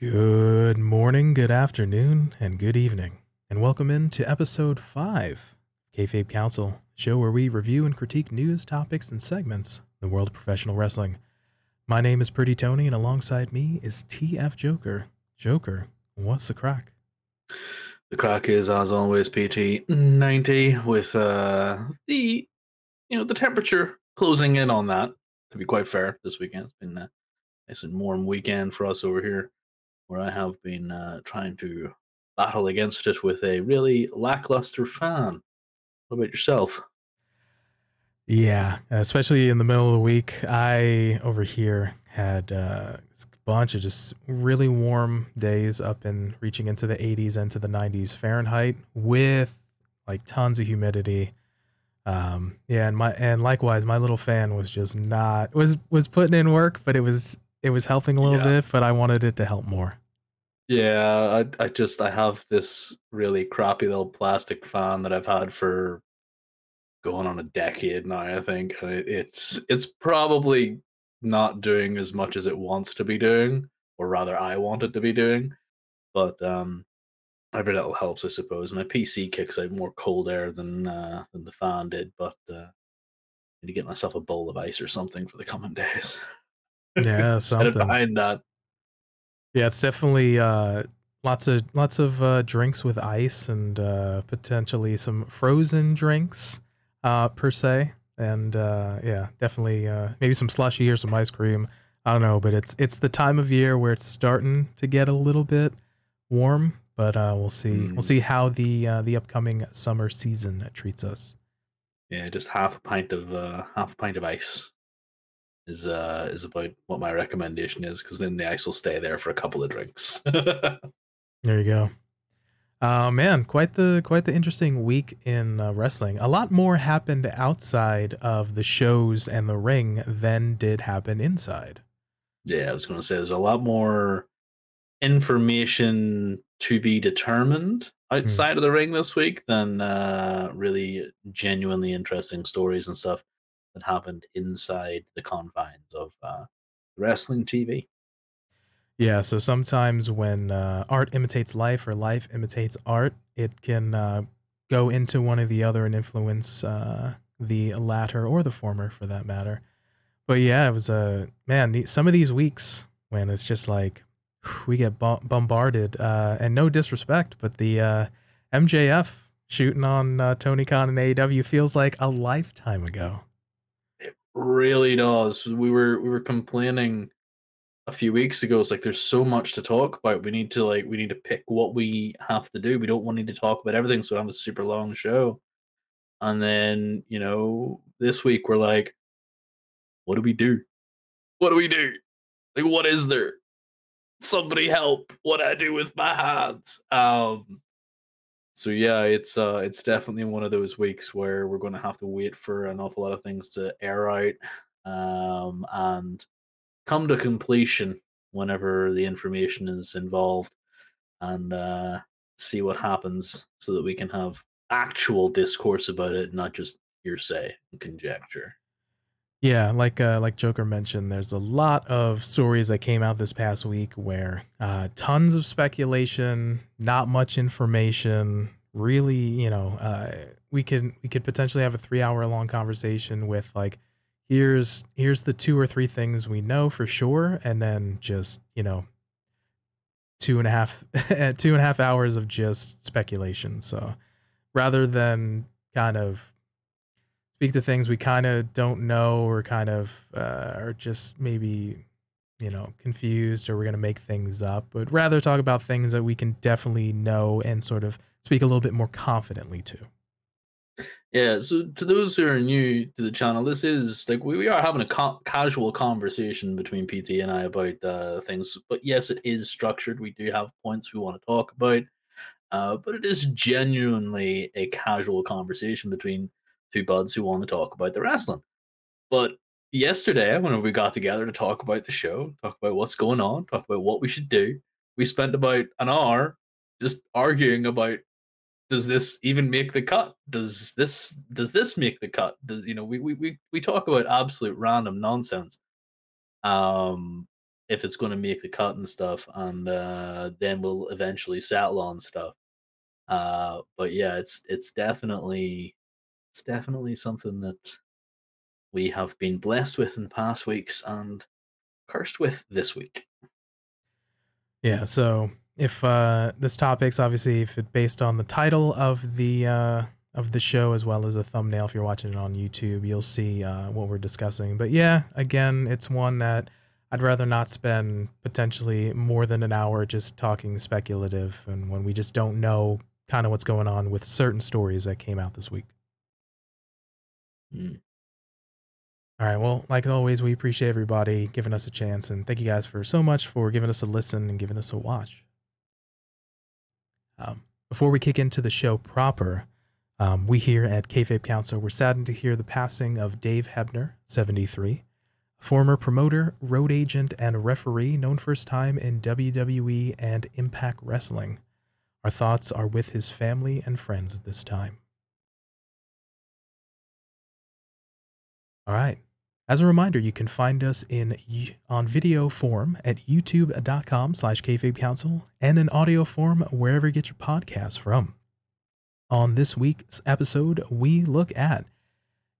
Good morning, good afternoon, and good evening, and welcome in to episode 5 Kayfabe Kouncil, show where we review and critique news, topics, and segments in the world of professional wrestling. My name is Pretty Tony, and alongside me is TF Joker. Joker, what's the crack? The crack is, as always, PT 90 with uh, the you know the temperature closing in on that. To be quite fair, this weekend it's been a nice and warm weekend for us over here, where I have been uh, trying to battle against it with a really lackluster fan. What about yourself? Yeah, especially in the middle of the week, I over here had uh, a bunch of just really warm days up in reaching into the 80s into the 90s Fahrenheit with like tons of humidity. Um, yeah, and my and likewise, my little fan was just not was was putting in work, but it was it was helping a little Yeah. bit, but I wanted it to help more. Yeah, I, I just I have this really crappy little plastic fan that I've had for going on a decade now. I think and it, it's it's probably not doing as much as it wants to be doing, or rather, I want it to be doing. But um, every little helps, I suppose. My PC kicks out more cold air than uh, than the fan did, but uh, I need to get myself a bowl of ice or something for the coming days. Yeah, something. behind that. Yeah, it's definitely uh, lots of lots of uh, drinks with ice and uh, potentially some frozen drinks uh, per se, and uh, yeah, definitely uh, maybe some slushy or some ice cream. I don't know, but it's it's the time of year where it's starting to get a little bit warm, but uh, we'll see. We'll Mm. see how the uh, the upcoming summer season treats us. Yeah, just half a pint of uh, half a pint of ice is uh is about what my recommendation is because then the ice will stay there for a couple of drinks. There you go. Uh, man, quite the quite the interesting week in uh, wrestling. A lot more happened outside of the shows and the ring than did happen inside. yeah, I was going to say there's a lot more information to be determined outside of the ring this week than uh really genuinely interesting stories and stuff that happened inside the confines of uh wrestling TV. Yeah, so sometimes when uh, art imitates life or life imitates art, it can uh, go into one or the other and influence uh, the latter or the former for that matter. But yeah, it was a man. Some of these weeks when it's just like we get bombarded, uh, and no disrespect, but the uh, MJF shooting on uh, Tony Khan and AEW feels like a lifetime ago. It really does. We were we were complaining a few weeks ago. It's like there's so much to talk about. We need to like we need to pick what we have to do. We don't want need to talk about everything, so we have a super long show. And then you know this week we're like, what do we do? What do we do? Like what is there? Somebody help! What I do with my hands? Um. So yeah, it's uh it's definitely one of those weeks where we're going to have to wait for an awful lot of things to air out um and come to completion whenever the information is involved and uh see what happens so that we can have actual discourse about it, not just hearsay and conjecture. Yeah, like uh, like Joker mentioned, there's a lot of stories that came out this past week where uh, tons of speculation, not much information. Really, you know, uh, we could we could potentially have a three hour long conversation with like, here's here's the two or three things we know for sure, and then just you know, two and a half two and a half hours of just speculation. So rather than kind of speak to things we kind of don't know or kind of uh, are just maybe you know confused or we're going to make things up but rather talk about things that we can definitely know and sort of speak a little bit more confidently to Yeah, so to those who are new to the channel, this is like we, we are having a ca- casual conversation between PT and I about uh, things. But yes, it is structured. We do have points we want to talk about, uh, but it is genuinely a casual conversation between two buds who want to talk about the wrestling. But yesterday, when we got together to talk about the show, talk about what's going on, talk about what we should do, we spent about an hour just arguing about does this even make the cut? Does this does this make the cut? Does you know we we we, we talk about absolute random nonsense. Um, if it's going to make the cut and stuff, and uh, then we'll eventually settle on stuff. Uh, but yeah, it's it's definitely it's definitely something that we have been blessed with in past weeks and cursed with this week. Yeah, so if uh, this topic's obviously if it based on the title of the uh, of the show as well as the thumbnail, if you're watching it on YouTube, you'll see uh, what we're discussing. But yeah, again, it's one that I'd rather not spend potentially more than an hour just talking speculative, and when we just don't know kind of what's going on with certain stories that came out this week. Mm. All right. Well, like always, we appreciate everybody giving us a chance, and thank you guys for so much for giving us a listen and giving us a watch. Um, before we kick into the show proper, um, we here at Kayfabe Kouncil were saddened to hear the passing of Dave Hebner, 73, former promoter, road agent, and referee known for his time in WWE and Impact Wrestling. Our thoughts are with his family and friends at this time. All right. As a reminder, you can find us in on video form at youtube.com slash kayfabe and in audio form wherever you get your podcasts from. On this week's episode, we look at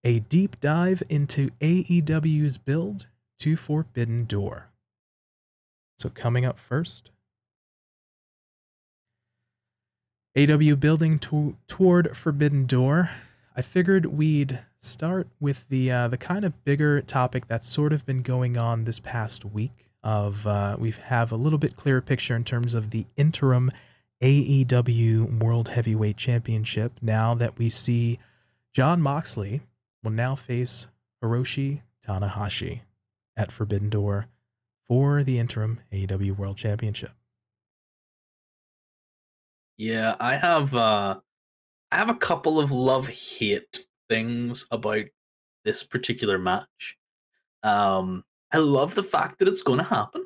a deep dive into AEW's build to Forbidden Door. So coming up first, AW building to, toward Forbidden Door. I figured we'd start with the uh, the kind of bigger topic that's sort of been going on this past week. Of uh, we have a little bit clearer picture in terms of the interim AEW World Heavyweight Championship. Now that we see Jon Moxley will now face Hiroshi Tanahashi at Forbidden Door for the interim AEW World Championship. Yeah, I have uh I have a couple of love hate things about this particular match. Um, I love the fact that it's going to happen.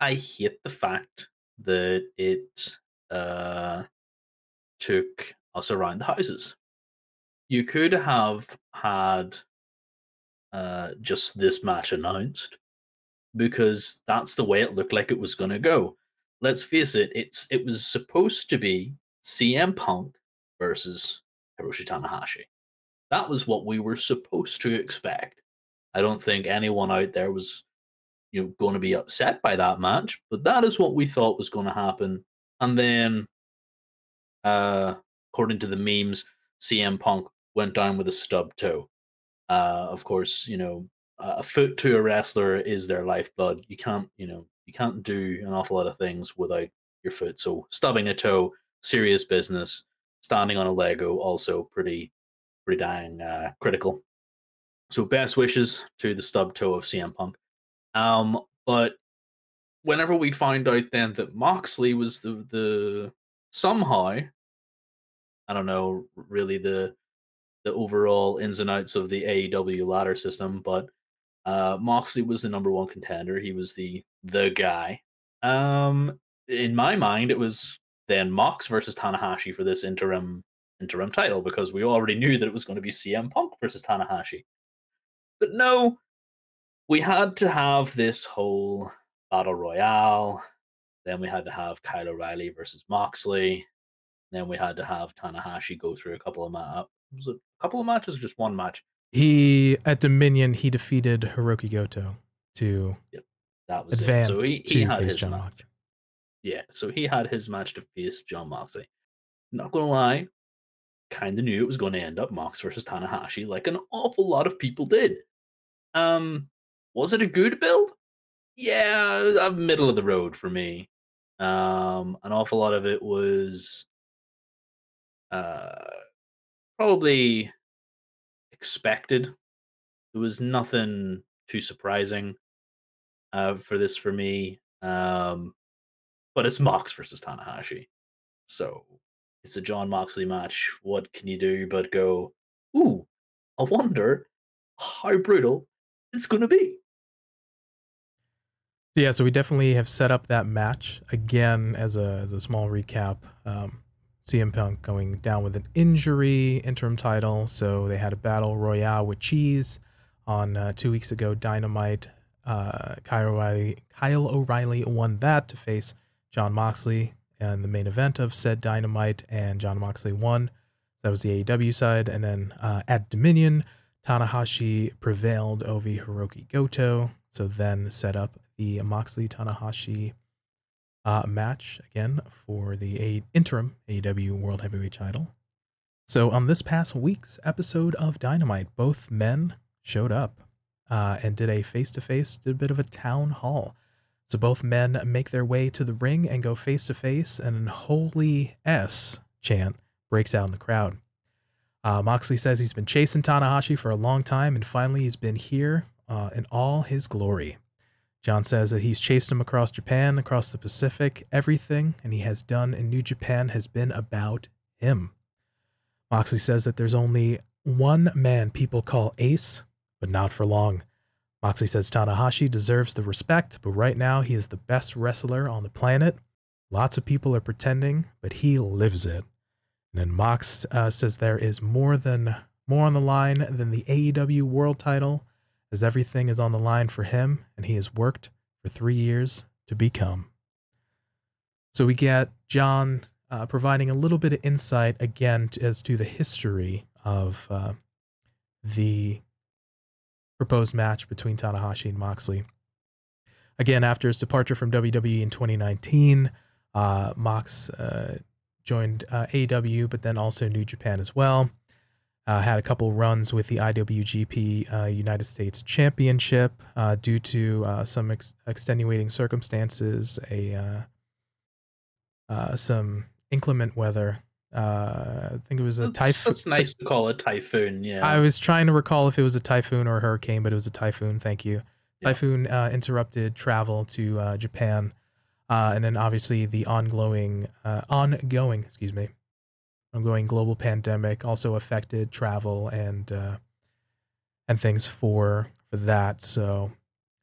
I hate the fact that it uh, took us around the houses. You could have had uh, just this match announced because that's the way it looked like it was going to go. Let's face it, it's it was supposed to be CM Punk versus Hiroshi Tanahashi. That was what we were supposed to expect. I don't think anyone out there was you know going to be upset by that match, but that is what we thought was going to happen. And then uh according to the memes, CM Punk went down with a stub toe. Uh of course, you know, a foot to a wrestler is their lifeblood. You can't, you know, you can't do an awful lot of things without your foot. So stubbing a toe, serious business standing on a Lego also pretty pretty dang uh, critical. So best wishes to the stub toe of CM Punk. Um, but whenever we find out then that Moxley was the the somehow, I don't know really the the overall ins and outs of the AEW ladder system, but uh, Moxley was the number one contender. He was the the guy. Um, in my mind, it was then Mox versus Tanahashi for this interim interim title because we already knew that it was going to be CM Punk versus Tanahashi. But no, we had to have this whole battle royale. Then we had to have Kyle O'Reilly versus Moxley. Then we had to have Tanahashi go through a couple of ma- was it a couple of matches or just one match? He at Dominion he defeated Hiroki Goto to yep, that was advance it. So he, he he had face his match. Moxley. Yeah, so he had his match to face Jon Moxley. Not gonna lie, kind of knew it was going to end up Mox versus Tanahashi, like an awful lot of people did. Um, was it a good build? Yeah, a middle of the road for me. Um, an awful lot of it was uh probably expected. There was nothing too surprising uh for this for me. Um but it's Mox versus Tanahashi. So it's a Jon Moxley match. What can you do but go, ooh, I wonder how brutal it's going to be. Yeah, so we definitely have set up that match again as a as a small recap. Um, CM Punk going down with an injury, interim title. So they had a battle royale with Cheese on uh, two weeks ago, Dynamite. uh, Kyle O'Reilly, Kyle O'Reilly won that to face Jon Moxley in the main event of said Dynamite, and Jon Moxley won. That was the AEW side, and then uh, at Dominion, Tanahashi prevailed over Hiroki Goto. So then set up the Moxley Tanahashi uh, match again for the a- interim AEW World Heavyweight title. So on this past week's episode of Dynamite, both men showed up uh, and did a face to face, did a bit of a town hall. So both men make their way to the ring and go face to face, and an holy S chant breaks out in the crowd. Uh, Moxley says he's been chasing Tanahashi for a long time, and finally he's been here uh, in all his glory. Jon says that he's chased him across Japan, across the Pacific, everything, and he has done in New Japan has been about him. Moxley says that there's only one man people call Ace, but not for long. Moxley says Tanahashi deserves the respect, but right now he is the best wrestler on the planet. Lots of people are pretending, but he lives it. And then Mox uh, says there is more than more on the line than the AEW World Title, as everything is on the line for him, and he has worked for three years to become. So we get Jon uh, providing a little bit of insight again as to the history of uh, the proposed match between Tanahashi and Moxley. Again, after his departure from WWE in 2019, uh, Mox uh, joined uh, AEW, but then also New Japan as well. Uh, had a couple runs with the IWGP uh, United States Championship uh, due to some ex- extenuating circumstances, a some inclement weather. Uh, I think it was a typhoon. It's nice to call a typhoon. Yeah. I was trying to recall if it was a typhoon or a hurricane, but it was a typhoon. Thank you. Yeah. Typhoon uh, interrupted travel to uh, Japan, and then obviously the ongoing, ongoing, excuse me, ongoing global pandemic also affected travel and uh, and things for for that. So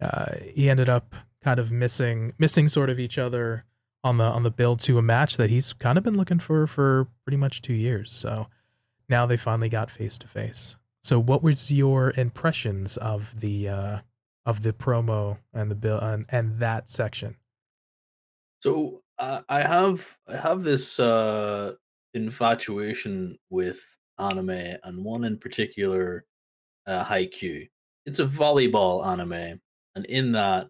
uh, he ended up kind of missing missing sort of each other on the on the build to a match that he's kind of been looking for for pretty much two years. So now they finally got face to face. So what was your impressions of the uh, of the promo and the bill and, and that section? So uh, I have I have this uh, infatuation with anime, and one in particular, uh, Haikyuu. It's a volleyball anime, and in that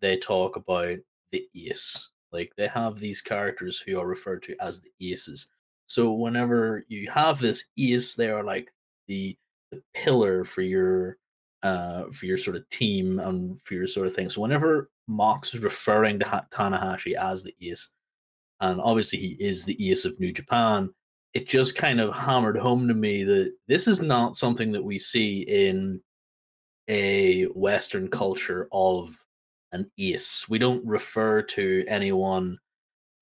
they talk about the ace. Like they have these characters who are referred to as the aces. So whenever you have this ace, they are like the the pillar for your uh for your sort of team and for your sort of thing. So whenever Mox is referring to ha- Tanahashi as the ace, and obviously he is the ace of New Japan, it just kind of hammered home to me that this is not something that we see in a Western culture of an ace. We don't refer to anyone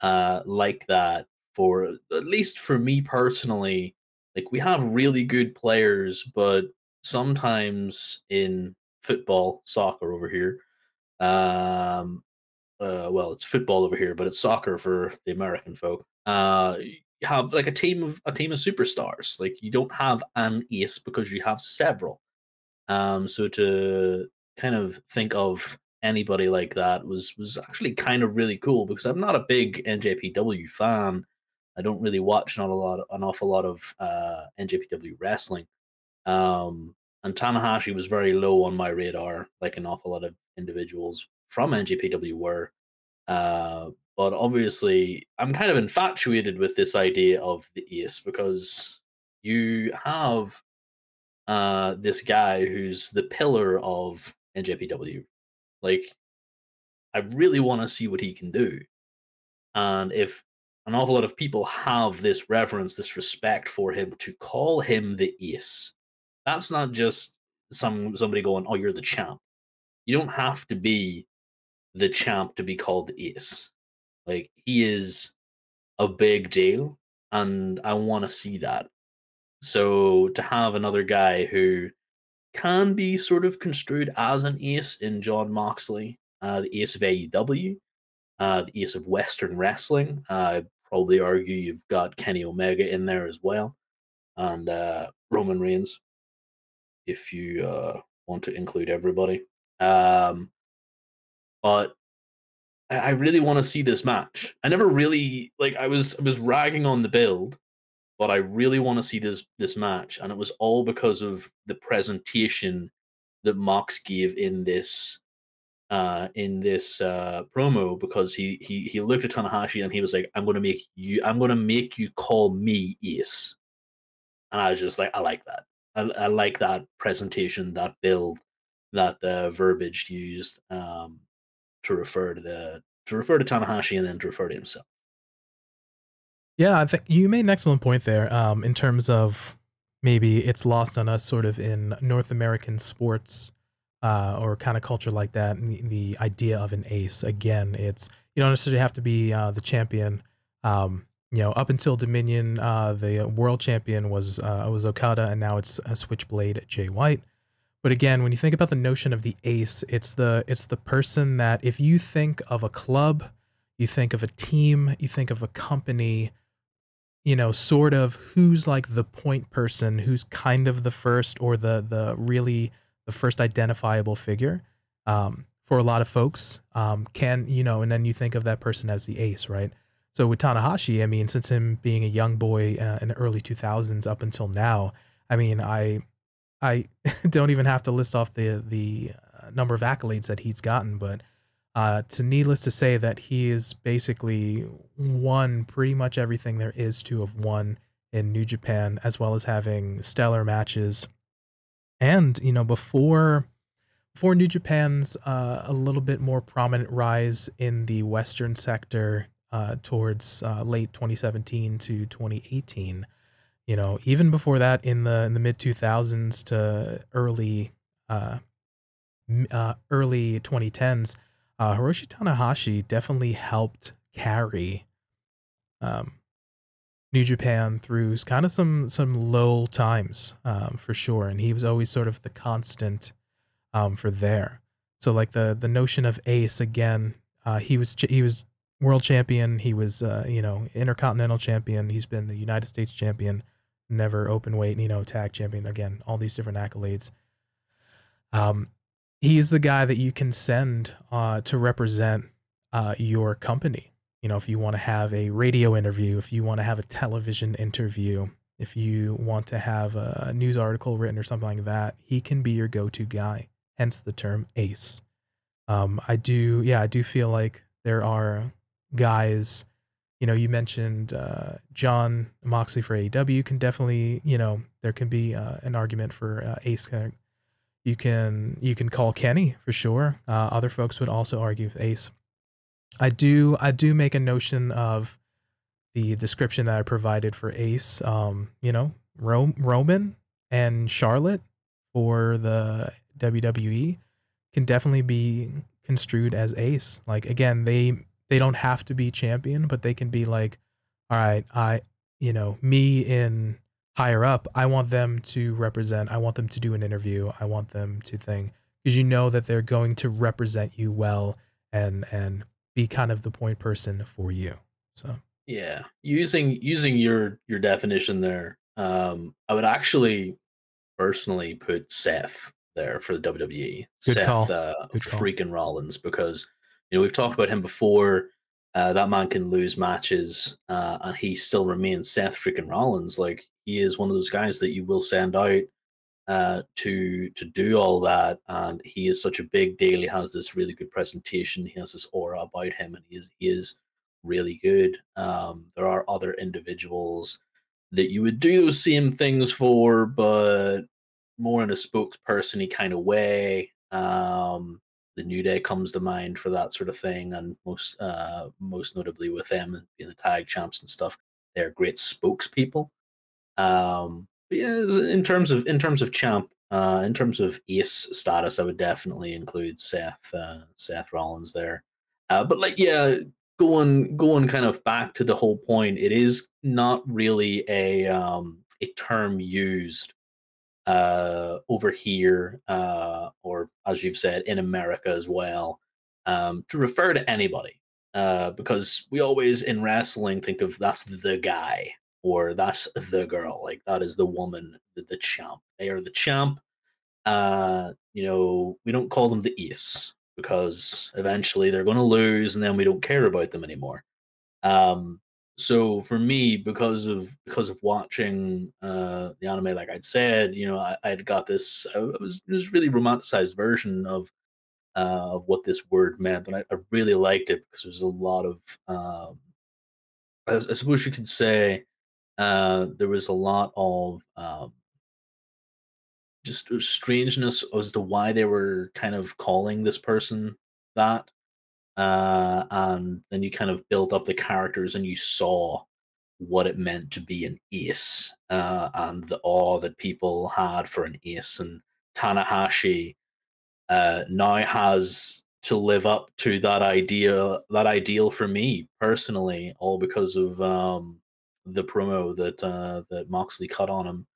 uh, like that for at least for me personally. Like we have really good players, but sometimes in football, soccer over here, um, uh, well, it's football over here, but it's soccer for the American folk. Uh, you have like a team of a team of superstars. Like you don't have an ace because you have several. Um, so to kind of think of anybody like that was was actually kind of really cool because I'm not a big NJPW fan. I don't really watch not a lot an awful lot of uh, NJPW wrestling. Um, and Tanahashi was very low on my radar, like an awful lot of individuals from NJPW were. Uh, but obviously, I'm kind of infatuated with this idea of the ace because you have uh, this guy who's the pillar of NJPW. Like, I really want to see what he can do. And if an awful lot of people have this reverence, this respect for him, to call him the ace, that's not just some somebody going, "Oh, you're the champ." You don't have to be the champ to be called the ace. Like he is a big deal, and I want to see that. So to have another guy who can be sort of construed as an ace in Jon Moxley, uh, the ace of AEW, uh, the ace of Western wrestling. Uh, I probably argue you've got Kenny Omega in there as well, and uh, Roman Reigns, if you uh, want to include everybody. Um, but I really want to see this match. I never really like I was I was ragging on the build, but I really want to see this this match, and it was all because of the presentation that Mox gave in this uh in this uh promo because he he he looked at Tanahashi and he was like, I'm gonna make you I'm gonna make you call me Ace. And I was just like, I like that. I, I like that presentation, that build, that uh, verbiage used. Um to refer to the to refer to Tanahashi and then to refer to himself. Yeah, I think you made an excellent point there. Um, in terms of maybe it's lost on us, sort of in North American sports uh, or kind of culture like that. The, the, idea of an ace again, it's you don't necessarily have to be uh, the champion. Um, you know, up until Dominion, uh, the world champion was uh, was Okada, and now it's a Switchblade Jay White. But again, when you think about the notion of the ace, it's the it's the person that if you think of a club, you think of a team, you think of a company, you know, sort of who's like the point person, who's kind of the first or the the really the first identifiable figure. Um, for a lot of folks, um, can you know, and then you think of that person as the ace, right? So with Tanahashi, I mean, since him being a young boy uh, in the early 2000s up until now, I mean, I I don't even have to list off the the uh, number of accolades that he's gotten, but uh, to needless to say that he is basically won pretty much everything there is to have won in New Japan, as well as having stellar matches. And you know, before before New Japan's uh, a little bit more prominent rise in the Western sector uh, towards uh, late 2017 to 2018 you know, even before that, in the in the mid two thousands to early uh, uh, early twenty tens, uh, Hiroshi Tanahashi definitely helped carry um, New Japan through kind of some some low times um, for sure, and he was always sort of the constant um, for there. So like the the notion of Ace again, uh, he was he was world champion, he was uh, you know intercontinental champion, he's been the United States champion never open weight, you know, tag champion. Again, all these different accolades. Um, he's the guy that you can send uh, to represent uh, your company. You know, if you want to have a radio interview, if you want to have a television interview, if you want to have a news article written or something like that, he can be your go-to guy. Hence the term ace. Um, I do, yeah, I do feel like there are guys you know, you mentioned uh, Jon Moxley for AEW can definitely, you know, there can be uh, an argument for uh, Ace. You can you can call Kenny for sure. Uh, other folks would also argue with Ace. I do I do make a notion of the description that I provided for Ace. Um, you know, Ro- Roman and Charlotte for the WWE can definitely be construed as Ace. Like again, they they don't have to be champion, but they can be like, all right, I, you know, me in higher up, I want them to represent, I want them to do an interview, I want them to think because you know that they're going to represent you well and and be kind of the point person for you. So yeah, using using your your definition there, um, I would actually personally put Seth there for the WWE. Good Seth call. Uh, freaking Rollins because you know, we've talked about him before. Uh, that man can lose matches, uh, and he still remains Seth freaking Rollins. Like he is one of those guys that you will send out uh, to to do all that, and he is such a big deal. He has this really good presentation. He has this aura about him, and he is he is really good. Um, there are other individuals that you would do those same things for, but more in a spokespersony kind of way. Um, the New Day comes to mind for that sort of thing, and most uh, most notably with them being the tag champs and stuff, they're great spokespeople. Um, but yeah, in terms of in terms of champ, uh, in terms of ace status, I would definitely include Seth uh, Seth Rollins there. Uh, but like, yeah, going going kind of back to the whole point, it is not really a um, a term used uh, over here, uh, or as you've said, in America as well, um, to refer to anybody. Uh, because we always in wrestling think of that's the guy or that's the girl, like that is the woman, the, the champ. They are the champ. Uh, you know, we don't call them the ace. because eventually they're going to lose and then we don't care about them anymore. Um, so for me, because of because of watching uh, the anime, like I'd said, you know, I, I'd got this. I was was really romanticized version of uh, of what this word meant, and I, I really liked it because there's a lot of. Um, I, I suppose you could say uh, there was a lot of um, just strangeness as to why they were kind of calling this person that uh, and then you kind of built up the characters and you saw what it meant to be an ace uh, and the awe that people had for an ace and Tanahashi uh, now has to live up to that idea that ideal for me personally all because of um, the promo that uh, that Moxley cut on him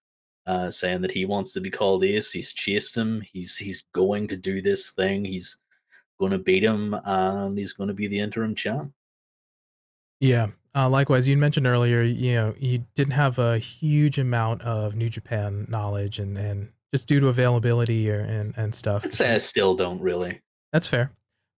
uh, saying that he wants to be called ace he's chased him he's he's going to do this thing he's going to beat him, and he's going to be the interim champ. Yeah. Uh, likewise, you mentioned earlier, you know, you didn't have a huge amount of New Japan knowledge, and and just due to availability or and and stuff. I'd say I still don't really. That's fair.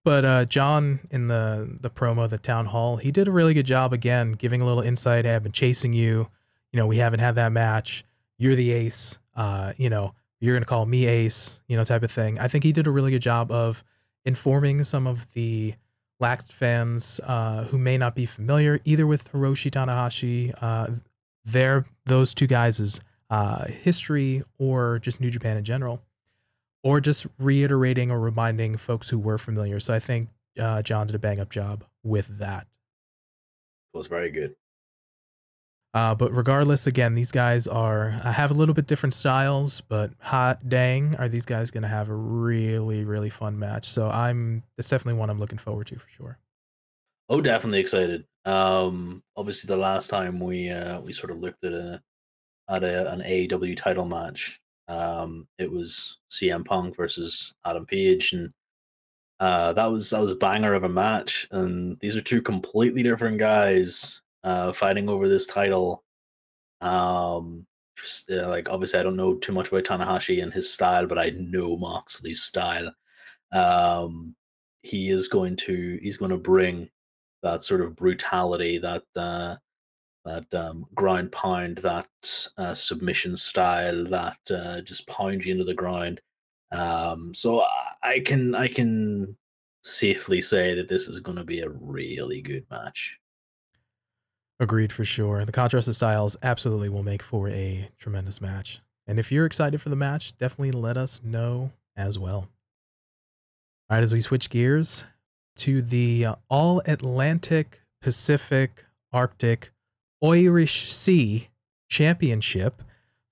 But uh, Jon in the the promo, the town hall, he did a really good job again, giving a little insight. I've been chasing you. You know, we haven't had that match. You're the ace. Uh, you know, you're gonna call me ace. You know, type of thing. I think he did a really good job of informing some of the Laxed fans uh, who may not be familiar either with Hiroshi Tanahashi, uh, their those two guys' uh, history or just New Japan in general, or just reiterating or reminding folks who were familiar. So I think uh, Jon did a bang up job with that. It was very good. Uh, but regardless, again, these guys are uh, have a little bit different styles, but hot dang, are these guys going to have a really really fun match? So I'm it's definitely one I'm looking forward to for sure. Oh, definitely excited. Um, obviously, the last time we uh, we sort of looked at a at a, an AEW title match, um, it was CM Punk versus Adam Page, and uh, that was that was a banger of a match. And these are two completely different guys uh, fighting over this title. Um, just, uh, like obviously, I don't know too much about Tanahashi and his style, but I know Moxley's style. Um, he is going to he's going to bring that sort of brutality, that uh, that um, ground pound, that uh, submission style, that uh, just pound you into the ground. Um, so I can I can safely say that this is going to be a really good match. Agreed for sure. The contrast of styles absolutely will make for a tremendous match. And if you're excited for the match, definitely let us know as well. All right, as we switch gears to the uh, All Atlantic Pacific Arctic Irish Sea Championship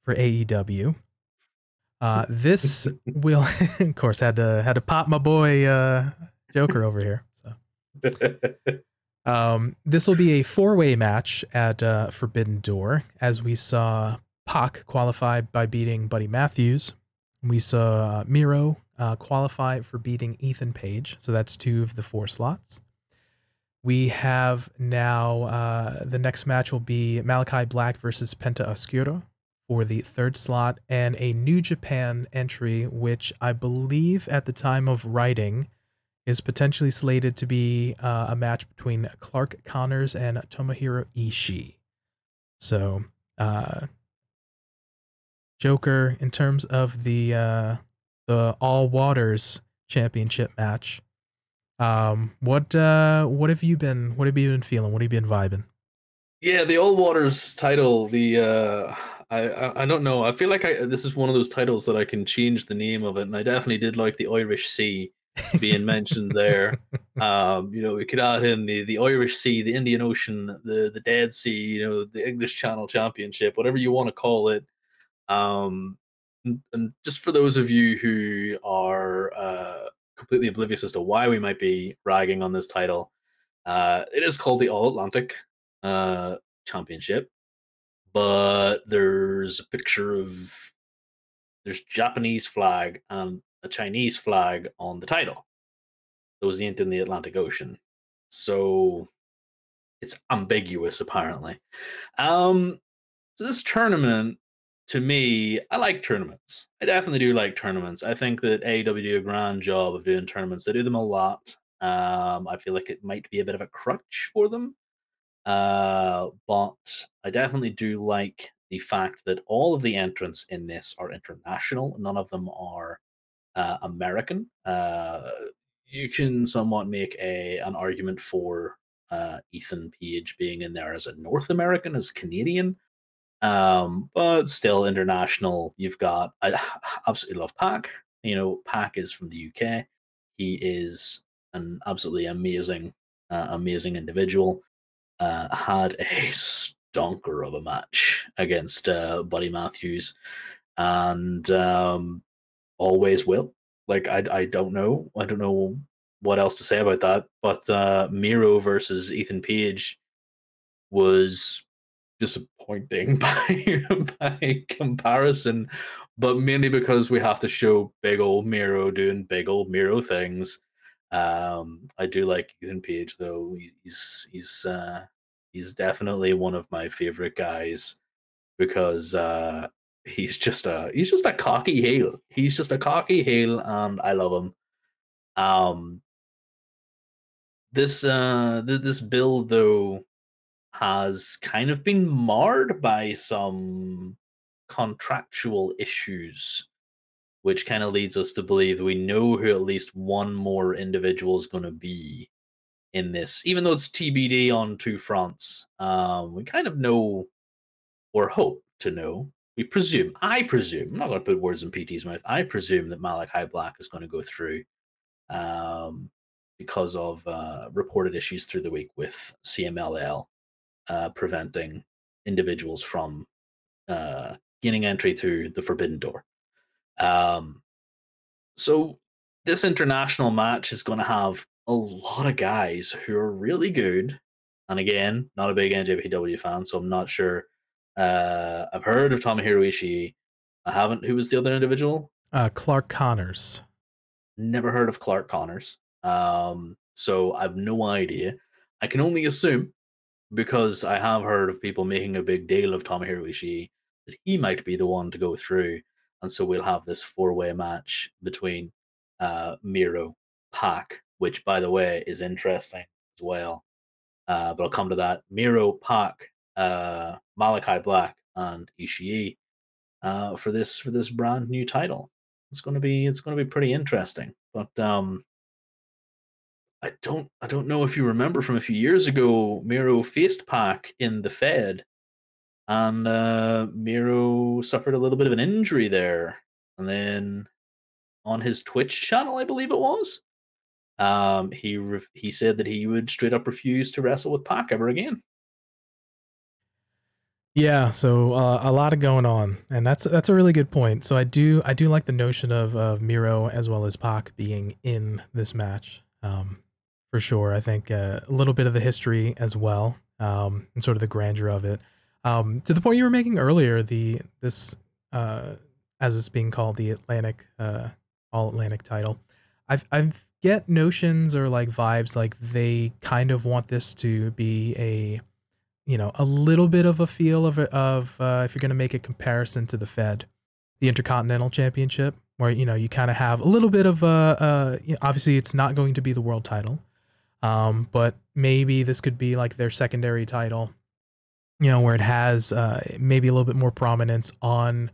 for AEW. Uh, this will, of course, had to had to pop my boy uh, Joker over here. So Um, this will be a four way match at uh, Forbidden Door, as we saw Pac qualify by beating Buddy Matthews. We saw Miro uh, qualify for beating Ethan Page. So that's two of the four slots. We have now uh, the next match will be Malachi Black versus Penta Oscuro for the third slot, and a New Japan entry, which I believe at the time of writing is potentially slated to be uh, a match between Clark Connors and Tomohiro Ishii. So, uh, Joker, in terms of the uh, the All Waters Championship match, um, what uh, what have you been what have you been feeling? What have you been vibing? Yeah, the Old Waters title. The uh, I, I I don't know. I feel like I this is one of those titles that I can change the name of it, and I definitely did like the Irish Sea being mentioned there. Um, you know, we could add in the the Irish Sea, the Indian Ocean, the the Dead Sea, you know, the English Channel Championship, whatever you want to call it. Um, and, and just for those of you who are uh, completely oblivious as to why we might be ragging on this title, uh, it is called the All Atlantic uh, Championship, but there's a picture of there's Japanese flag and a Chinese flag on the title. It was in the Atlantic Ocean. So it's ambiguous apparently. Um so this tournament to me, I like tournaments. I definitely do like tournaments. I think that AEW do a grand job of doing tournaments. They do them a lot. Um, I feel like it might be a bit of a crutch for them. Uh, but I definitely do like the fact that all of the entrants in this are international. None of them are uh, American. Uh, you can somewhat make a an argument for uh, Ethan Page being in there as a North American, as a Canadian, um, but still international. You've got I absolutely love Pac. You know, Pac is from the UK. He is an absolutely amazing, uh, amazing individual. Uh, had a stonker of a match against uh, Buddy Matthews, and um, always will. Like I, I don't know, I don't know what else to say about that. But uh, Miro versus Ethan Page was disappointing by by comparison, but mainly because we have to show big old Miro doing big old Miro things. Um, I do like Ethan Page though. He's he's uh, he's definitely one of my favorite guys because uh, he's just a he's just a cocky heel. He's just a cocky heel, and I love him. Um, this uh, th- this build though has kind of been marred by some contractual issues, which kind of leads us to believe we know who at least one more individual is going to be in this, even though it's TBD on two fronts. Um, we kind of know or hope to know we presume, I presume, I'm not going to put words in PT's mouth. I presume that Malachi Black is going to go through um, because of uh, reported issues through the week with CMLL uh, preventing individuals from uh, gaining entry through the Forbidden Door. Um, so this international match is going to have a lot of guys who are really good. And again, not a big NJPW fan, so I'm not sure uh, I've heard of Tomohiro Ishii. I haven't. Who was the other individual? Uh, Clark Connors. Never heard of Clark Connors. Um, so I've no idea. I can only assume because I have heard of people making a big deal of Tomohiro Ishii that he might be the one to go through, and so we'll have this four-way match between uh, Miro, Pac, which by the way is interesting as well. Uh, but I'll come to that. Miro, Pac, uh, Malachi Black and Ishii uh, for this for this brand new title. It's going to be it's going to be pretty interesting. But um, I don't I don't know if you remember from a few years ago, Miro faced Pac in the Fed, and uh, Miro suffered a little bit of an injury there, and then on his Twitch channel, I believe it was, um, he re- he said that he would straight up refuse to wrestle with Pac ever again. Yeah, so uh, a lot of going on, and that's that's a really good point. So I do I do like the notion of of Miro as well as Pac being in this match, um, for sure. I think uh, a little bit of the history as well, um, and sort of the grandeur of it. Um, to the point you were making earlier, the this uh, as it's being called the Atlantic uh, All Atlantic title, I've I've get notions or like vibes like they kind of want this to be a you know, a little bit of a feel of of uh, if you're going to make a comparison to the Fed, the Intercontinental Championship, where you know you kind of have a little bit of a. Uh, you know, obviously, it's not going to be the world title, um, but maybe this could be like their secondary title. You know, where it has uh, maybe a little bit more prominence on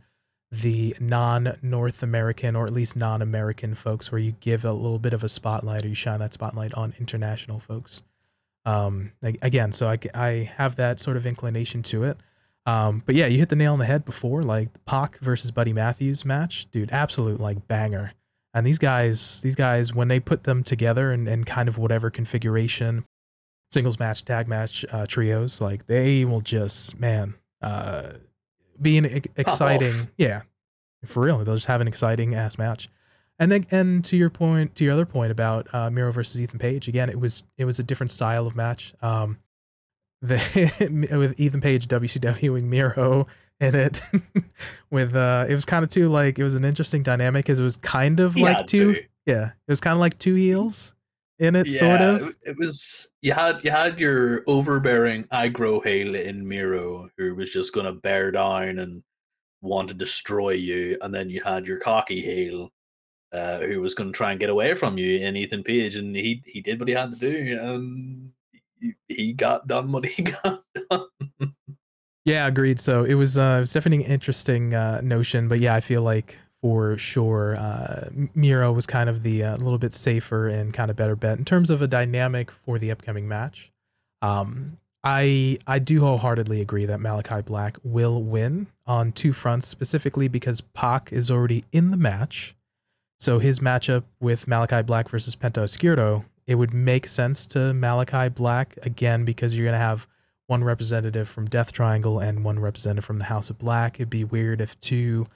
the non-North American or at least non-American folks, where you give a little bit of a spotlight or you shine that spotlight on international folks. Um, again, so I, I have that sort of inclination to it. Um, but yeah, you hit the nail on the head before, like Pac versus Buddy Matthews match, dude, absolute like banger. And these guys, these guys, when they put them together and, and kind of whatever configuration, singles match, tag match, uh, trios, like they will just, man, uh, be an exciting, yeah, for real. They'll just have an exciting ass match. And then, and to your point, to your other point about uh, Miro versus Ethan Page, again, it was it was a different style of match. Um, the with Ethan Page WCWing Miro in it, with uh, it was kind of too like it was an interesting dynamic because it was kind of like two, yeah, it was kind of like two heels in it, yeah, sort of. It was you had you had your overbearing aggro heel in Miro who was just gonna bear down and want to destroy you, and then you had your cocky heel uh, who was going to try and get away from you in Ethan Page, and he he did what he had to do, and he, he got done what he got done. Yeah, agreed. So it was uh, it was definitely an interesting uh, notion, but yeah, I feel like for sure uh, Miro was kind of the uh, little bit safer and kind of better bet in terms of a dynamic for the upcoming match. Um, I I do wholeheartedly agree that Malachi Black will win on two fronts, specifically because Pac is already in the match. So his matchup with Malachi Black versus Penta Oscuro, it would make sense to Malachi Black again because you're gonna have one representative from Death Triangle and one representative from the House of Black. It'd be weird if two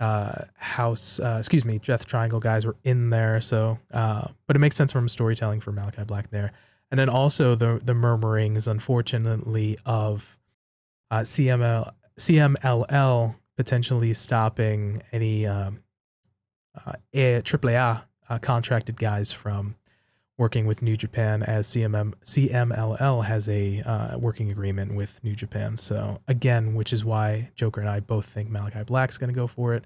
uh, House, uh, excuse me, Death Triangle guys were in there. So, uh, but it makes sense from storytelling for Malachi Black there and then also the the murmurings, unfortunately, of uh, CML CMLL potentially stopping any um, uh, AAA uh, contracted guys from working with New Japan, as CMM CMLL has a uh, working agreement with New Japan. So again, which is why Joker and I both think Malachi Black's going to go for it.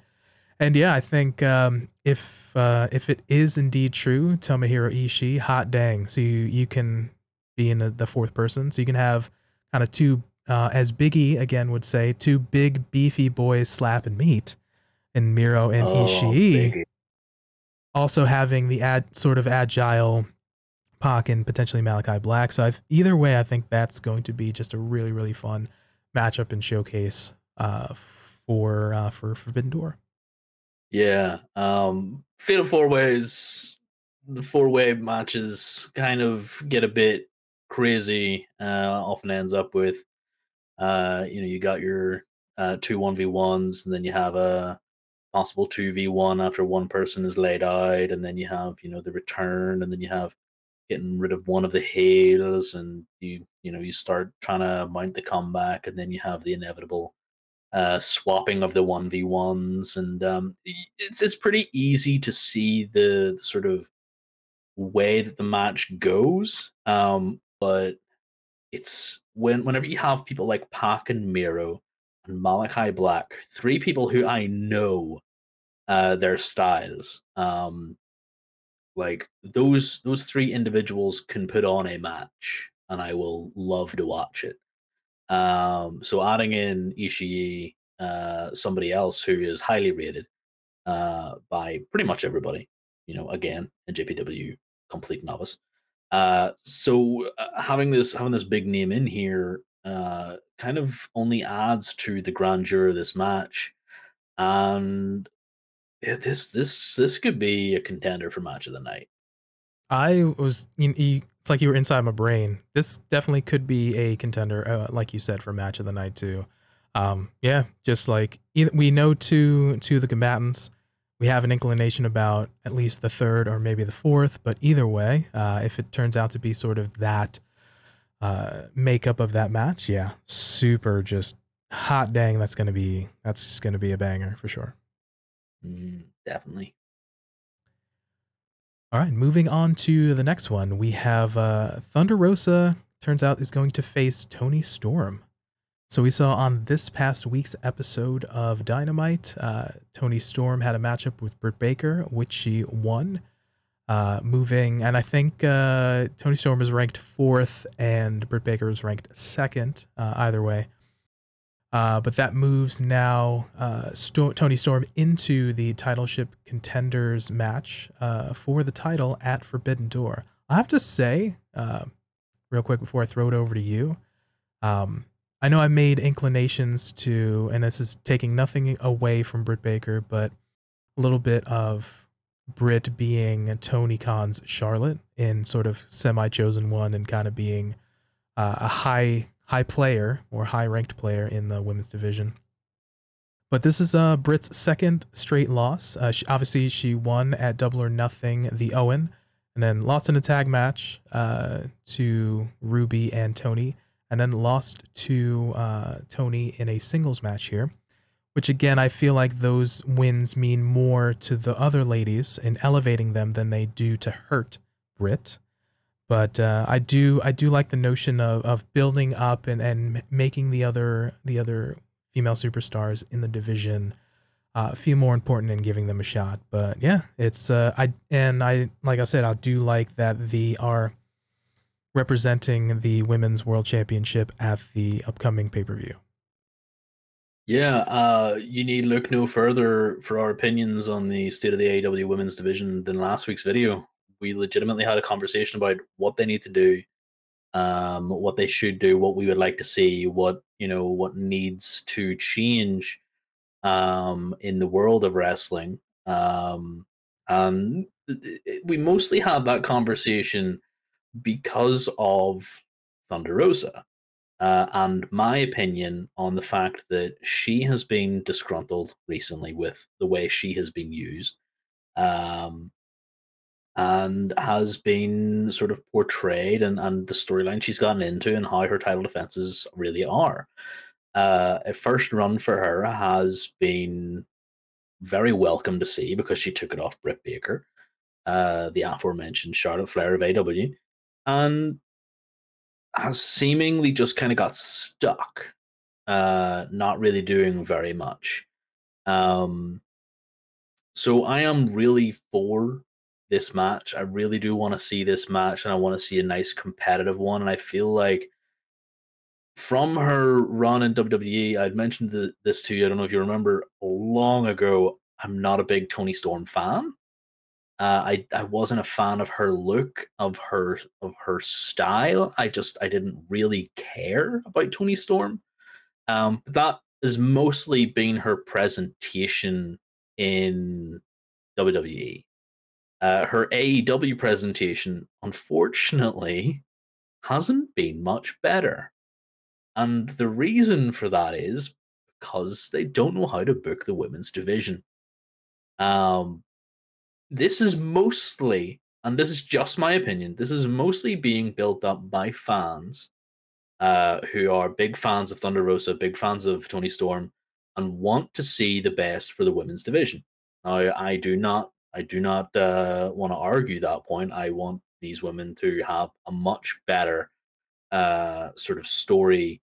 And yeah, I think um, if uh, if it is indeed true, Tomohiro Ishii, hot dang. So you, you can be in the, the fourth person. So you can have kind of two, uh, as Biggie again would say, two big beefy boys slap and meet in Miro and oh, Ishii. Biggie. Also having the ad sort of agile Pac and potentially Malachi Black. So I've, either way, I think that's going to be just a really really fun matchup and showcase uh, for uh, for Forbidden Door. Yeah. Um Fatal Four Ways the four way matches kind of get a bit crazy. Uh often ends up with uh you know, you got your uh two one v ones and then you have a possible two v one after one person is laid out, and then you have, you know, the return, and then you have getting rid of one of the hails and you you know you start trying to mount the comeback and then you have the inevitable uh, swapping of the one v ones, and um, it's it's pretty easy to see the, the, sort of way that the match goes. Um, but it's when whenever you have people like Pac and Miro and Malachi Black, three people who I know uh, their styles. Um, like those those three individuals can put on a match, and I will love to watch it. Um, so adding in Ishii, uh, somebody else who is highly rated uh, by pretty much everybody, you know, again, a JPW complete novice. Uh, so uh, having this having this big name in here uh, kind of only adds to the grandeur of this match, and yeah, this this this could be a contender for match of the night. I was, you, you, it's like you were inside my brain. This definitely could be a contender, uh, like you said, for match of the night too. Um, yeah, just like we know two two the combatants, we have an inclination about at least the third or maybe the fourth. But either way, uh, if it turns out to be sort of that uh, makeup of that match, yeah, super just hot dang. That's gonna be that's just gonna be a banger for sure. Mm, definitely. All right, moving on to the next one. We have uh, Thunder Rosa, turns out, is going to face Toni Storm. So we saw on this past week's episode of Dynamite, uh, Toni Storm had a matchup with Britt Baker, which she won. Uh, moving, and I think uh, Toni Storm is ranked fourth, and Britt Baker is ranked second. Uh, either way, uh, but that moves now uh, Sto- Toni Storm into the title ship contenders match uh, for the title at Forbidden Door. I have to say, uh, real quick before I throw it over to you, um, I know I made inclinations to, and this is taking nothing away from Britt Baker, but a little bit of Britt being Tony Khan's Charlotte in sort of semi chosen one and kind of being uh, a high high player or high ranked player in the women's division. But this is uh, Britt's second straight loss. Uh, she, obviously, she won at Double or Nothing the Owen, and then lost in a tag match uh, to Ruby and Toni, and then lost to uh, Toni in a singles match here. Which again, I feel like those wins mean more to the other ladies in elevating them than they do to hurt Britt. But uh, I do I do like the notion of, of building up and, and making the other the other female superstars in the division uh, feel more important and giving them a shot. But yeah, it's uh, I and I like I said, I do like that the are representing the women's world championship at the upcoming pay per view. Yeah, uh, you need look no further for our opinions on the state of the AEW women's division than last week's video. We legitimately had a conversation about what they need to do, um, what they should do, what we would like to see, what you know, what needs to change um, in the world of wrestling. Um, and we mostly had that conversation because of Thunder Rosa uh, and my opinion on the fact that she has been disgruntled recently with the way she has been used um, and has been sort of portrayed and, and the storyline she's gotten into and how her title defenses really are uh, a first run for her has been very welcome to see because she took it off Britt Baker, uh, the aforementioned Charlotte Flair of AW, and has seemingly just kind of got stuck, uh, not really doing very much. Um, so I am really for this match. I really do want to see this match, and I want to see a nice competitive one. And I feel like from her run in WWE, I'd mentioned the, this to you. I don't know if you remember long ago. I'm not a big Toni Storm fan. Uh, I I wasn't a fan of her look, of her of her style. I just I didn't really care about Toni Storm. Um, but that has mostly been her presentation in WWE. Uh, her AEW presentation, unfortunately, hasn't been much better. And the reason for that is because they don't know how to book the women's division. Um, this is mostly, and this is just my opinion, this is mostly being built up by fans uh, who are big fans of Thunder Rosa, big fans of Toni Storm, and want to see the best for the women's division. Now, I do not, I do not uh, want to argue that point. I want these women to have a much better uh, sort of story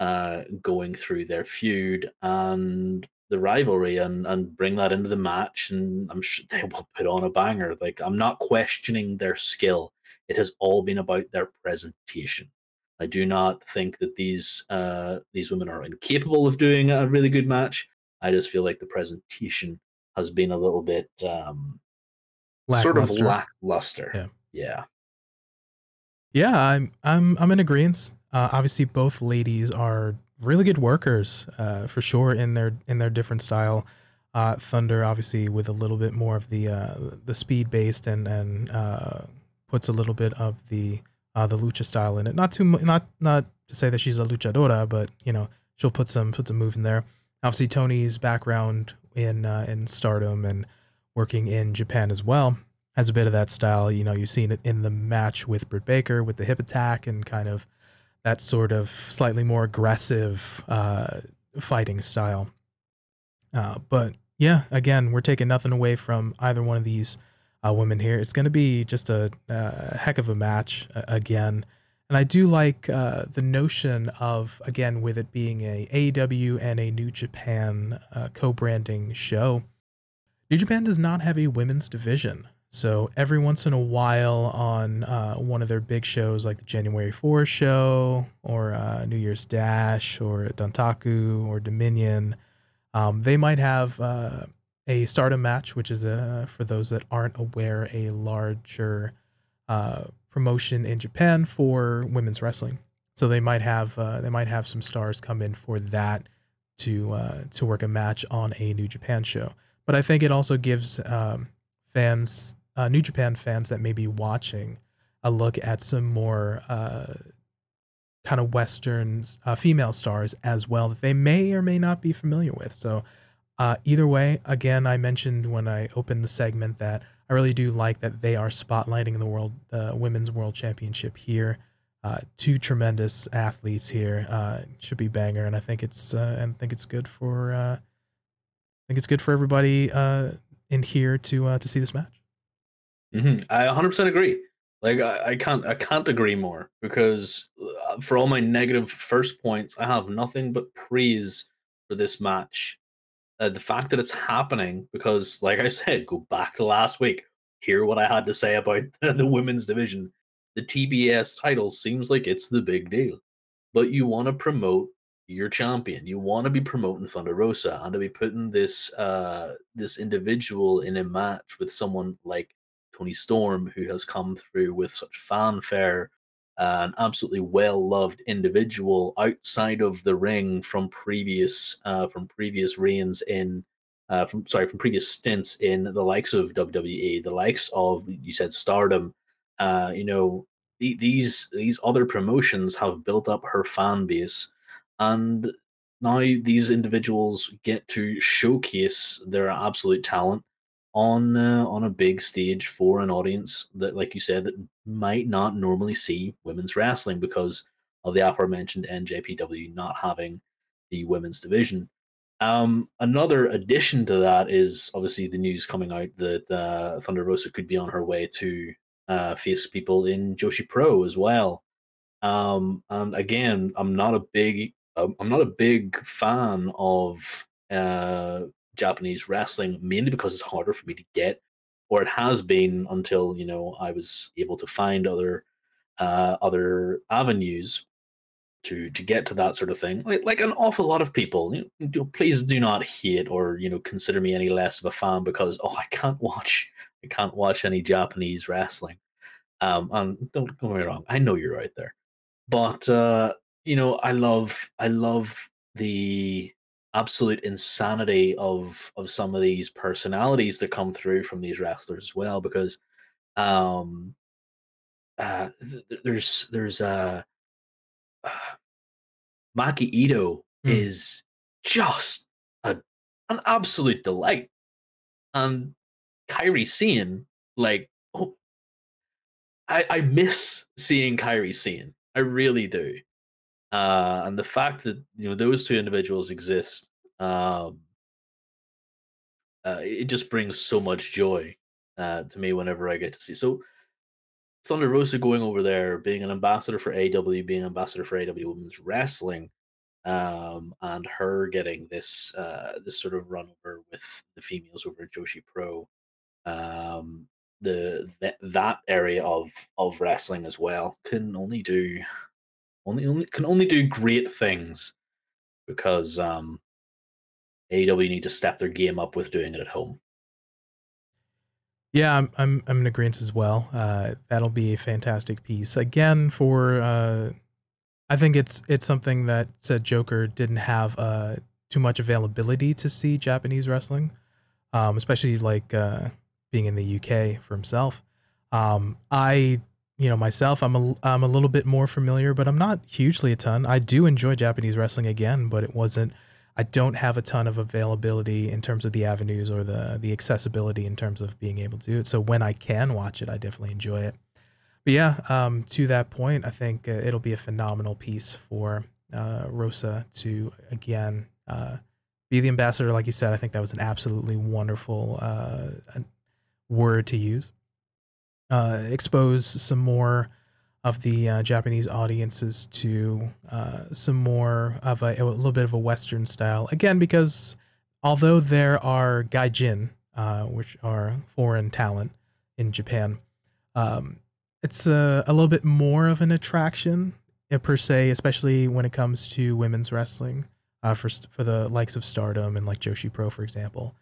uh, going through their feud and the rivalry and and bring that into the match and I'm sure they will put on a banger. Like I'm not questioning their skill. It has all been about their presentation. I do not think that these uh, these women are incapable of doing a really good match. I just feel like the presentation has been a little bit um, sort of lackluster. Yeah. Yeah. Yeah, I'm I'm I'm in agreement. Uh, obviously, both ladies are really good workers, uh, for sure in their in their different style. Uh, Thunder, obviously, with a little bit more of the uh, the speed based and and uh, puts a little bit of the uh, the lucha style in it. Not too not not to say that she's a luchadora, but you know she'll put some put some move in there. Obviously, Toni's background in in Stardom and working in Japan as well has a bit of that style. You know, you've seen it in the match with Britt Baker with the hip attack and kind of that sort of slightly more aggressive uh, fighting style. Uh, but yeah, again, we're taking nothing away from either one of these uh, women here. It's going to be just a, a, heck of a match uh, again. And I do like uh, the notion of, again, with it being a AEW and a New Japan uh, co branding show, New Japan does not have a women's division. So every once in a while on uh, one of their big shows, like the January 4 show or uh, New Year's Dash or Dontaku or Dominion, um, they might have uh, a stardom match, which is a, for those that aren't aware, a larger uh, promotion in Japan for women's wrestling. So they might have uh, they might have some stars come in for that to uh, to work a match on a New Japan show. But I think it also gives um, fans uh, New Japan fans that may be watching a look at some more uh, kind of Western uh, female stars as well that they may or may not be familiar with. So, uh, either way, again, I mentioned when I opened the segment that I really do like that they are spotlighting the world, the women's world championship here. Uh, two tremendous athletes here. Uh, should be banger, and I think it's and I think it's good for I think it's good for everybody in here to to see this match. Mm-hmm. I 100% agree. Like I, I, can't I can't agree more because uh, for all my negative first points, I have nothing but praise for this match. Uh, the fact that it's happening because, like I said, go back to last week. Hear what I had to say about the women's division. The TBS title seems like it's the big deal, but you want to promote your champion. You want to be promoting Thunder Rosa and to be putting this uh this individual in a match with someone like Toni Storm, who has come through with such fanfare, an absolutely well loved individual outside of the ring from previous uh, from previous reigns in uh, from sorry from previous stints in the likes of WWE, the likes of you said Stardom. Uh, you know the, these these other promotions have built up her fan base and now these individuals get to showcase their absolute talent on uh, on a big stage for an audience that, like you said, that might not normally see women's wrestling because of the aforementioned NJPW not having the women's division. Um, another addition to that is obviously the news coming out that uh, Thunder Rosa could be on her way to uh, face people in Joshi Pro as well. Um, and again, I'm not a big um, I'm not a big fan of uh, Japanese wrestling, mainly because it's harder for me to get, or it has been until you know I was able to find other uh, other avenues to to get to that sort of thing. Like, like an awful lot of people, you know, please do not hate or you know consider me any less of a fan because oh I can't watch I can't watch any Japanese wrestling. Um, and don't get me wrong, I know you're out there, but uh, you know, I love I love the absolute insanity of of some of these personalities that come through from these wrestlers as well because um uh th- there's there's uh, uh Maki Itoh mm. is just a an absolute delight. And Kairi Sane like oh I I miss seeing Kairi Sane. I really do uh, and the fact that you know those two individuals exist, um, uh, it just brings so much joy uh, to me whenever I get to see. So Thunder Rosa going over there, being an ambassador for AW, being an ambassador for AW Women's Wrestling, um, and her getting this uh, this sort of run over with the females over at Joshi Pro, um, the that that area of of wrestling as well can only do only, only can only do great things because um, AEW need to step their game up with doing it at home. Yeah, I'm I'm I'm in agreement as well. Uh, that'll be a fantastic piece again for. Uh, I think it's it's something that said Joker didn't have uh, too much availability to see Japanese wrestling, um, especially like uh, being in the UK for himself. Um, I you know myself i'm a i'm a little bit more familiar but i'm not hugely a ton. I do enjoy japanese wrestling again but it wasn't i don't have a ton of availability in terms of the avenues or the the accessibility in terms of being able to do it. So when i can watch it i definitely enjoy it. But yeah um, to that point i think uh, it'll be a phenomenal piece for uh, rosa to again uh, be the ambassador. Like you said i think that was an absolutely wonderful uh, word to use uh, expose some more of the uh, Japanese audiences to uh, some more of a, a, little bit of a Western style. Again, because although there are gaijin, uh, which are foreign talent in Japan, um, it's a, a, little bit more of an attraction uh, per se, especially when it comes to women's wrestling. Uh, for for the likes of Stardom and like Joshi Pro, for example,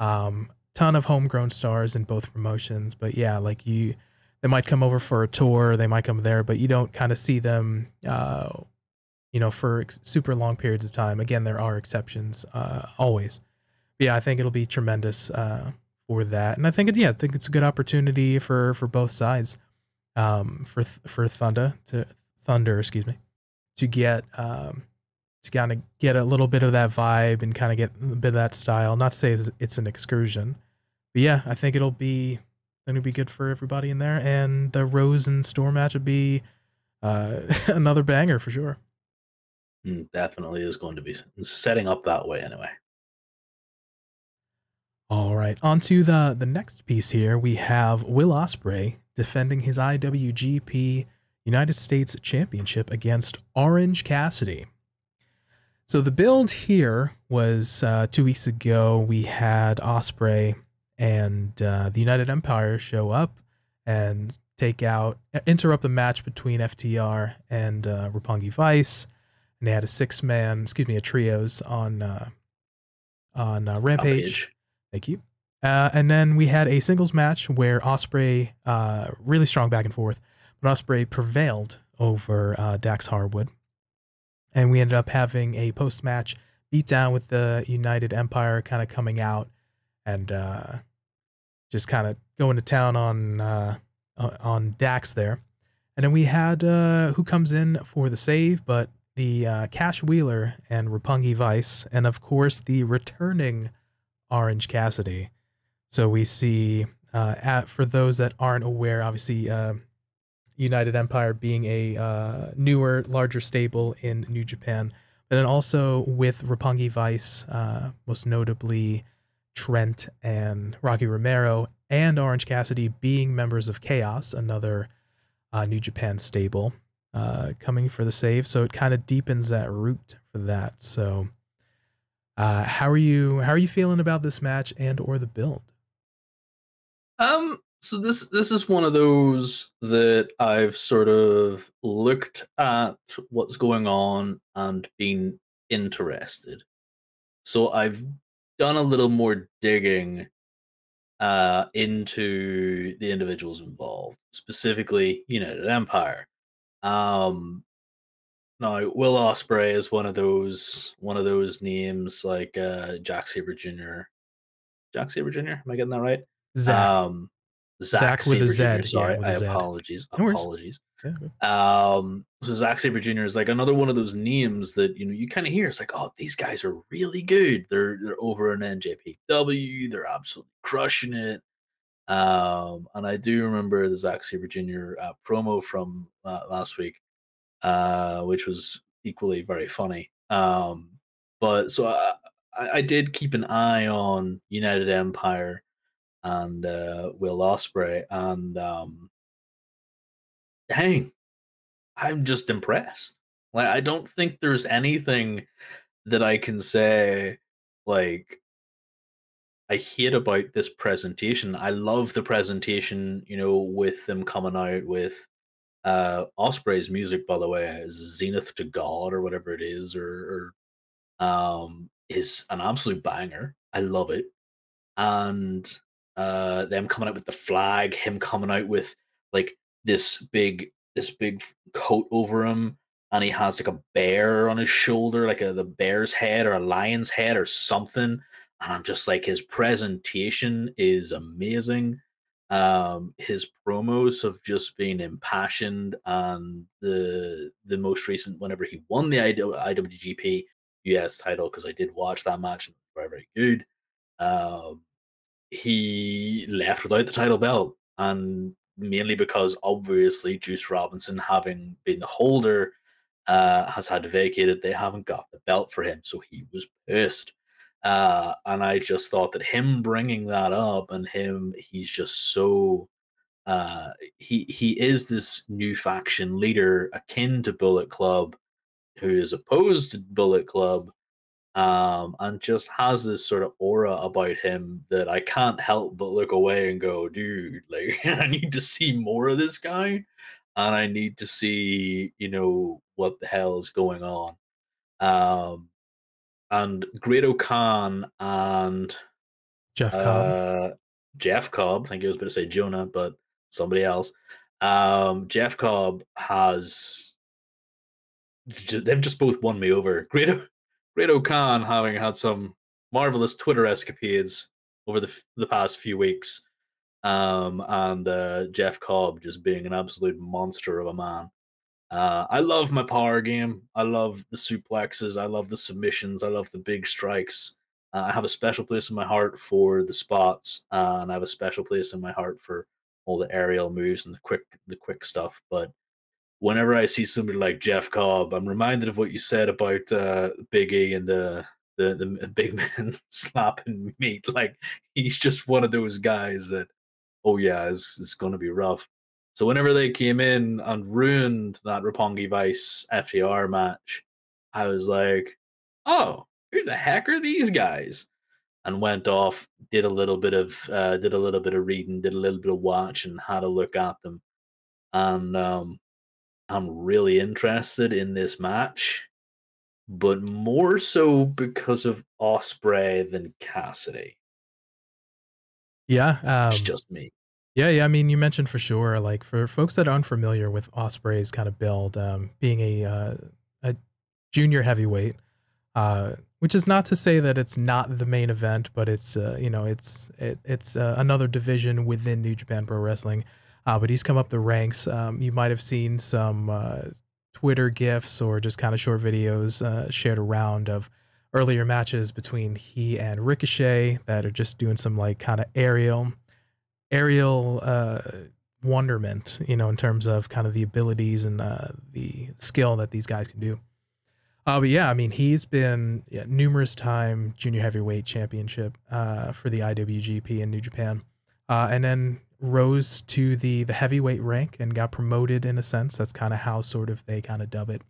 um, ton of homegrown stars in both promotions. But yeah, like you, they might come over for a tour, they might come there, but you don't kind of see them, uh, you know, for ex- super long periods of time. Again, there are exceptions, uh, always. But yeah, I think it'll be tremendous uh, for that, and I think it, yeah, I think it's a good opportunity for for both sides, um, for for Thunder to Thunder, excuse me, to get um, to kind of get a little bit of that vibe and kind of get a bit of that style. Not to say it's an excursion, but yeah, I think it'll be going to be good for everybody in there. And the Rose and Storm match would be uh, another banger for sure. Mm, definitely is going to be setting up that way anyway. All right, on to the the next piece here. We have Will Ospreay defending his IWGP United States Championship against Orange Cassidy. So the build here was uh, two weeks ago. We had Ospreay and uh, the United Empire show up and take out, interrupt the match between FTR and uh, Roppongi Vice, and they had a six man, excuse me, a trios on uh, on uh, Rampage. Rampage. Thank you. Uh, and then we had a singles match where Ospreay, uh, really strong back and forth, but Ospreay prevailed over uh, Dax Harwood, and we ended up having a post match beatdown with the United Empire kind of coming out and uh, just kind of going to town on uh, on Dax there. And then we had uh, who comes in for the save, but the uh, Cash Wheeler and Roppongi Vice, and of course the returning Orange Cassidy. So we see, uh, at, for those that aren't aware, obviously uh, United Empire being a uh, newer, larger stable in New Japan, but then also with Roppongi Vice, uh, most notably Trent and Rocky Romero and Orange Cassidy being members of Chaos, another uh, New Japan stable, uh, coming for the save. So it kind of deepens that root for that. So, uh, how are you? How are you feeling about this match and or the build? Um, so this this is one of those that I've sort of looked at what's going on and been interested. So I've done a little more digging uh, into the individuals involved, specifically United Empire. Um, now, Will Ospreay is one of those one of those names like uh, Jack Sabre Jr. Jack Sabre Jr. Am I getting that right? Zach, Um, Zach, Zach with a Z. Jr. Sorry, a I Z. apologies. No. Apologies. Yeah. Um, so Zack Sabre Jr. is like another one of those names that you know you kind of hear. It's like, oh, these guys are really good. They're they're over in NJPW. They're absolutely crushing it. Um, and I do remember the Zack Sabre Jr. Uh, promo from uh, last week, uh, which was equally very funny. Um, but so I, I I did keep an eye on United Empire and uh, Will Ospreay, and um, dang, I'm just impressed. Like I don't think there's anything that I can say like I hate about this presentation. I love the presentation, you know, with them coming out with uh Ospreay's music, by the way, is Zenith to God or whatever it is, or, or um is an absolute banger. I love it. And uh them coming out with the flag, him coming out with like this big this big coat over him and he has like a bear on his shoulder like a the bear's head or a lion's head or something and i'm just like his presentation is amazing. Um his promos have just been impassioned and the the most recent whenever he won the iwgp us title because i did watch that match and very very good. Um he left without the title belt and mainly because obviously Juice Robinson, having been the holder, uh, has had to vacate it. They haven't got the belt for him, so he was pissed. Uh, and I just thought that him bringing that up and him, he's just so. Uh, he he is this new faction leader akin to Bullet Club, who is opposed to Bullet Club, um, and just has this sort of aura about him that I can't help but look away and go, dude, like I need to see more of this guy, and I need to see, you know, what the hell is going on. Um, and Great-O-Khan and Jeff Cobb. uh, Jeff Cobb, I think I was about to say Jonah, but somebody else. Um, Jeff Cobb has they've just both won me over. Grado Great-O-Khan having had some marvelous Twitter escapades over the the past few weeks, um, and uh, Jeff Cobb just being an absolute monster of a man. Uh, I love my power game. I love the suplexes. I love the submissions. I love the big strikes. Uh, I have a special place in my heart for the spots, and I have a special place in my heart for all the aerial moves and the quick the quick stuff. But whenever I see somebody like Jeff Cobb, I'm reminded of what you said about uh, Big E and the the the big man slapping meat. Like he's just one of those guys that, oh yeah, it's, it's going to be rough. So whenever they came in and ruined that Roppongi Vice FTR match, I was like, oh, who the heck are these guys? And went off, did a little bit of uh, did a little bit of reading, did a little bit of watching, had a look at them, and um, I'm really interested in this match, but more so because of Ospreay than Cassidy. Yeah, It's um, just me. yeah, yeah. I mean, you mentioned for sure, like for folks that are unfamiliar with Ospreay's kind of build, um, being a uh, a junior heavyweight, uh, which is not to say that it's not the main event, but it's uh, you know it's it, it's uh, another division within New Japan Pro Wrestling. Uh, but he's come up the ranks. Um, you might have seen some uh, Twitter gifs or just kind of short videos uh, shared around of earlier matches between he and Ricochet that are just doing some like kind of aerial aerial uh, wonderment, you know, in terms of kind of the abilities and uh, the skill that these guys can do. Uh, but yeah, I mean, he's been yeah, numerous time junior heavyweight championship uh, for the IWGP in New Japan, uh, and then rose to the the heavyweight rank and got promoted in a sense. That's kind of how sort of they kind of dub it,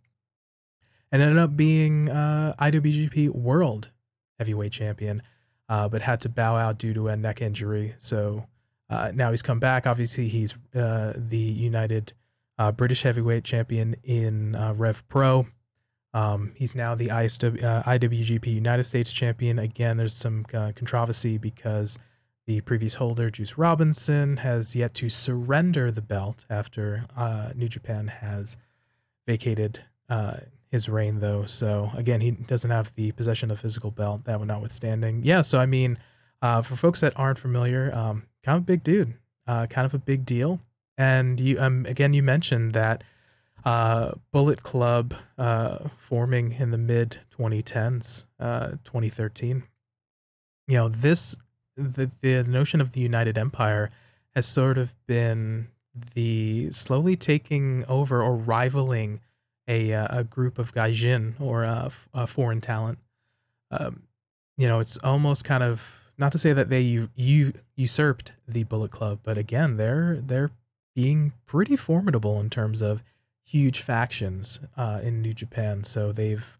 and ended up being uh, IWGP World Heavyweight Champion, uh, but had to bow out due to a neck injury. So uh, now he's come back. Obviously, he's uh, the United uh, British Heavyweight Champion in uh, Rev Pro. Um, he's now the ISW, IWGP United States Champion. Again, there's some controversy because the previous holder, Juice Robinson, has yet to surrender the belt after uh, New Japan has vacated uh, his reign, though. So again, he doesn't have the possession of the physical belt. That one notwithstanding, yeah. So I mean, uh, for folks that aren't familiar, um, kind of a big dude, uh, kind of a big deal. And you, um, again, you mentioned that uh, Bullet Club uh, forming in the mid 2010s, uh, 2013. You know, this the the notion of the United Empire has sort of been the slowly taking over or rivaling a uh, a group of gaijin or uh, uh, foreign talent. Um, you know, it's almost kind of not to say that they u- u- usurped the Bullet Club, but again, they're they're being pretty formidable in terms of huge factions uh, in New Japan. So they've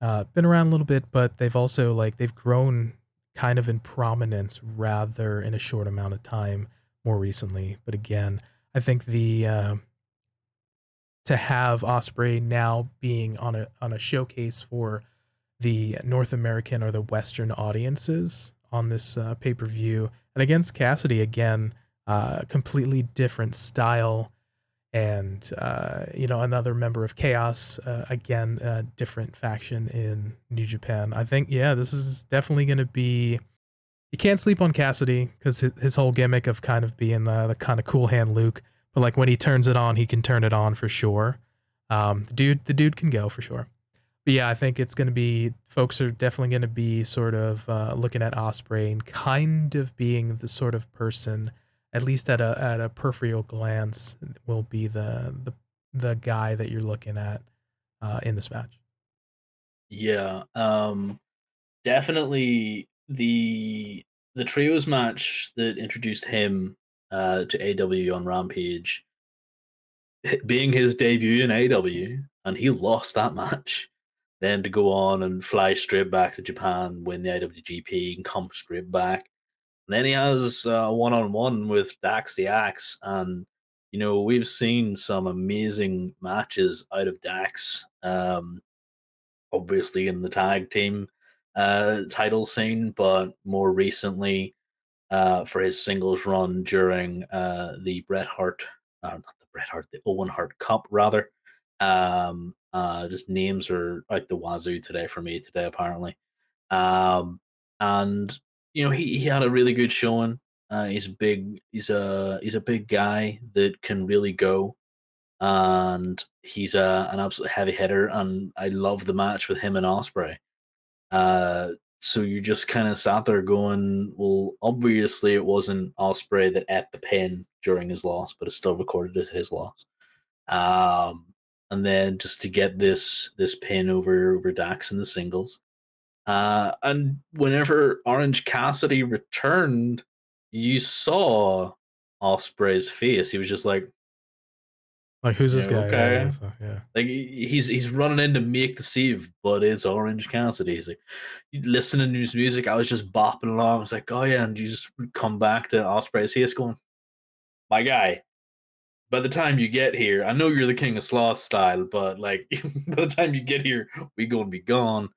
uh, been around a little bit, but they've also like they've grown kind of in prominence rather in a short amount of time more recently. But again, I think the uh, to have Ospreay now being on a on a showcase for the North American or the Western audiences on this uh, pay per view, and against Cassidy again, uh, completely different style, and uh, you know another member of Chaos, uh, again a different faction in New Japan. I think yeah, this is definitely going to be. You can't sleep on Cassidy because his, his whole gimmick of kind of being the, the kind of cool hand Luke, but like when he turns it on, he can turn it on for sure. Um, the dude, the dude can go for sure. But yeah, I think it's going to be folks are definitely going to be sort of uh, looking at Ospreay and kind of being the sort of person, at least at a at a peripheral glance, will be the the the guy that you're looking at uh, in this match. Yeah, um, definitely the the trios match that introduced him uh, to AW on Rampage, being his debut in AW, and he lost that match. Then to go on and fly straight back to Japan, win the IWGP, and come straight back. Then he has one on one with Dax the Axe, and you know we've seen some amazing matches out of Dax. Um, obviously in the tag team uh, title scene, but more recently uh, for his singles run during uh, the Bret Hart, uh, not the Bret Hart, the Owen Hart Cup, rather. Um, uh, just names are out the wazoo today for me today, apparently. Um, and you know he, he had a really good showing. Uh, he's big. He's a he's a big guy that can really go and he's a, an absolute heavy hitter. And I love the match with him and Ospreay. Uh, so you just kind of sat there going, well, obviously it wasn't Ospreay that at the pin during his loss, but it's still recorded as his loss. Um, and then just to get this this pin over over Dax in the singles. Uh, and whenever Orange Cassidy returned, you saw Ospreay's face. He was just like, Like who's this Yeah, guy? okay. Yeah, so, yeah. Like he's he's running in to make the save, but it's Orange Cassidy. He's like, listening to his music. I was just bopping along. It's like, oh yeah, and you just come back to Ospreay's face, going, my guy. By the time you get here, I know you're the King of Sloth style, but like by the time you get here, we gonna be gone.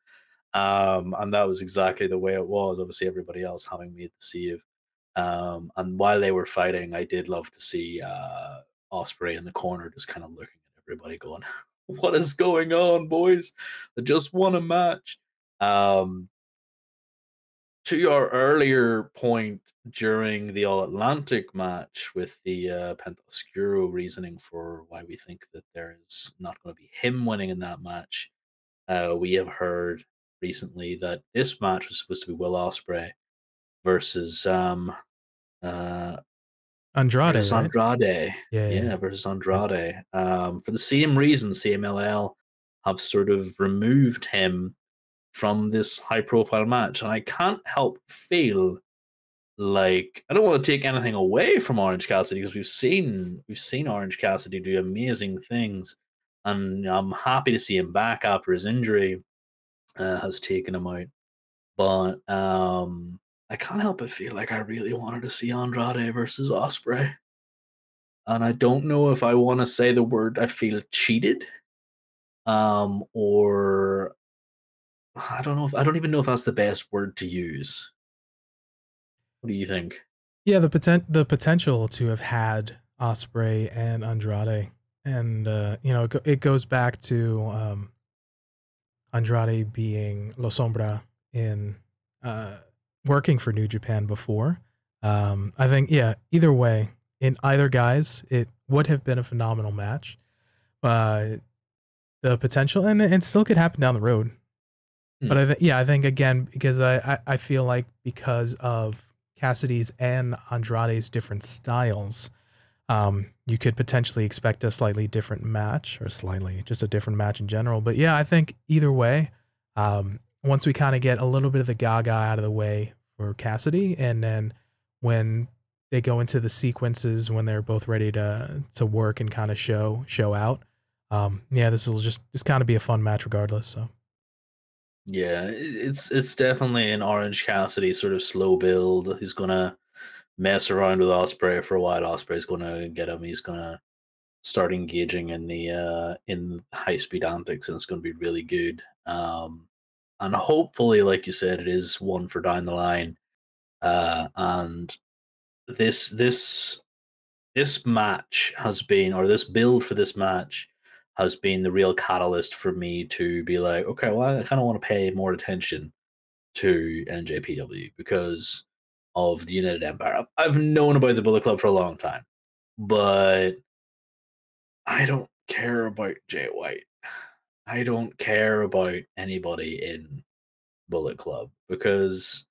Um, and that was exactly the way it was. Obviously, everybody else having made the save. Um, and while they were fighting, I did love to see uh Ospreay in the corner, just kind of looking at everybody, going, "What is going on, boys? I just won a match." Um, to your earlier point during the All Atlantic match with the uh, reasoning for why we think that there is not going to be him winning in that match, uh, we have heard recently that this match was supposed to be Will Ospreay versus um uh Andrade, versus right? Yeah, Yeah, yeah. versus Andrade. Um, for the same reason, CMLL have sort of removed him from this high profile match. And I can't help feel like I don't want to take anything away from Orange Cassidy because we've seen we've seen Orange Cassidy do amazing things. And I'm happy to see him back after his injury uh, has taken him out. But um I can't help but feel like I really wanted to see Andrade versus Ospreay and I don't know if I want to say the word I feel cheated, um, or I don't know if I don't even know if that's the best word to use. What do you think? Yeah, the potent the potential to have had Ospreay and Andrade, and uh, you know, it, go- it goes back to um, Andrade being La Sombra in uh, working for New Japan before. Um, I think, yeah, either way, in either guys, it would have been a phenomenal match. But the potential, and it still could happen down the road. But I think, yeah, I think again because I, I I feel like because of Cassidy's and Andrade's different styles, um, you could potentially expect a slightly different match or slightly just a different match in general. But yeah, I think either way, um, once we kind of get a little bit of the Gaga out of the way for Cassidy, and then when they go into the sequences when they're both ready to to work and kind of show show out, um, yeah, this will just just kind of be a fun match regardless. So. Yeah, it's it's definitely an Orange Cassidy sort of slow build. He's gonna mess around with Ospreay for a while. Ospreay's gonna get him. He's gonna start engaging in the uh in high speed antics, and it's gonna be really good. Um, and hopefully, like you said, it is one for down the line. Uh, and this this this match has been, or this build for this match has been the real catalyst for me to be like, okay, well, I kind of want to pay more attention to NJPW because of the United Empire. I've known about the Bullet Club for a long time, but I don't care about Jay White. I don't care about anybody in Bullet Club because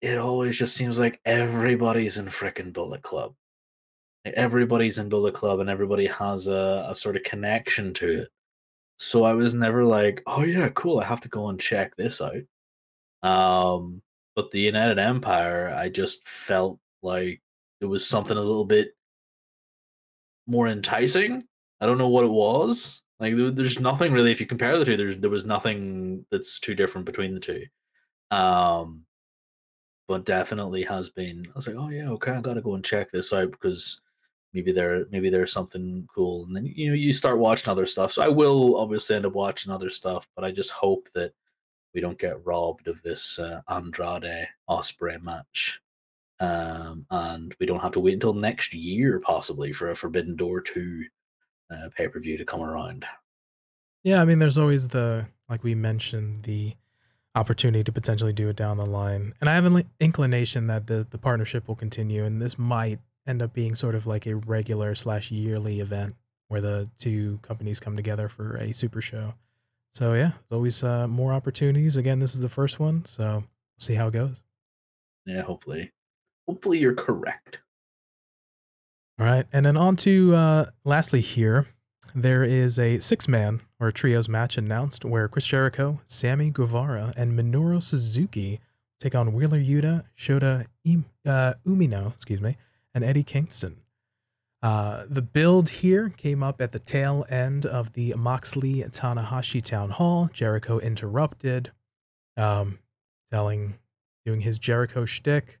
it always just seems like everybody's in frickin' Bullet Club. Everybody's in Bullet Club and everybody has a, a sort of connection to it. So I was never like, oh yeah, cool, I have to go and check this out. Um, but the United Empire, I just felt like it was something a little bit more enticing. I don't know what it was. Like there's nothing really. If you compare the two, there's there was nothing that's too different between the two. Um, but definitely has been. I was like, oh yeah, okay, I gotta go and check this out because maybe there maybe there's something cool. And then you know you start watching other stuff. So I will obviously end up watching other stuff, but I just hope that we don't get robbed of this uh, Andrade Ospreay match. Um, and we don't have to wait until next year, possibly, for a Forbidden Door 2 uh, pay per view to come around. Yeah, I mean, there's always the like we mentioned the opportunity to potentially do it down the line, and I have an inclination that the the partnership will continue, and this might end up being sort of like a regular slash yearly event where the two companies come together for a super show. So yeah, there's always uh, more opportunities. Again, this is the first one, so we'll see how it goes. Yeah, hopefully. Hopefully you're correct. All right, and then on to uh, lastly here, there is a six-man or trios match announced where Chris Jericho, Sammy Guevara, and Minoru Suzuki take on Wheeler Yuta, Shota Im- uh, Umino, excuse me, and Eddie Kingston. Uh, the build here came up at the tail end of the Moxley Tanahashi town hall. Jericho interrupted, um, telling, doing his Jericho shtick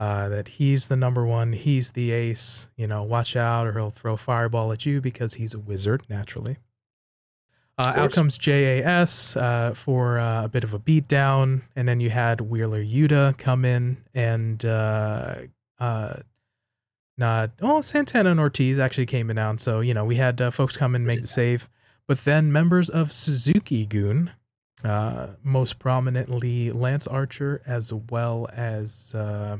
uh, that he's the number one, he's the ace. You know, watch out, or he'll throw fireball at you because he's a wizard naturally. Uh, out comes JAS uh, for uh, a bit of a beatdown, and then you had Wheeler Yuta come in and uh, uh, not. Oh, Santana and Ortiz actually came in down, so you know we had uh, folks come and make the save. But then members of Suzuki-gun, most prominently Lance Archer, as well as uh,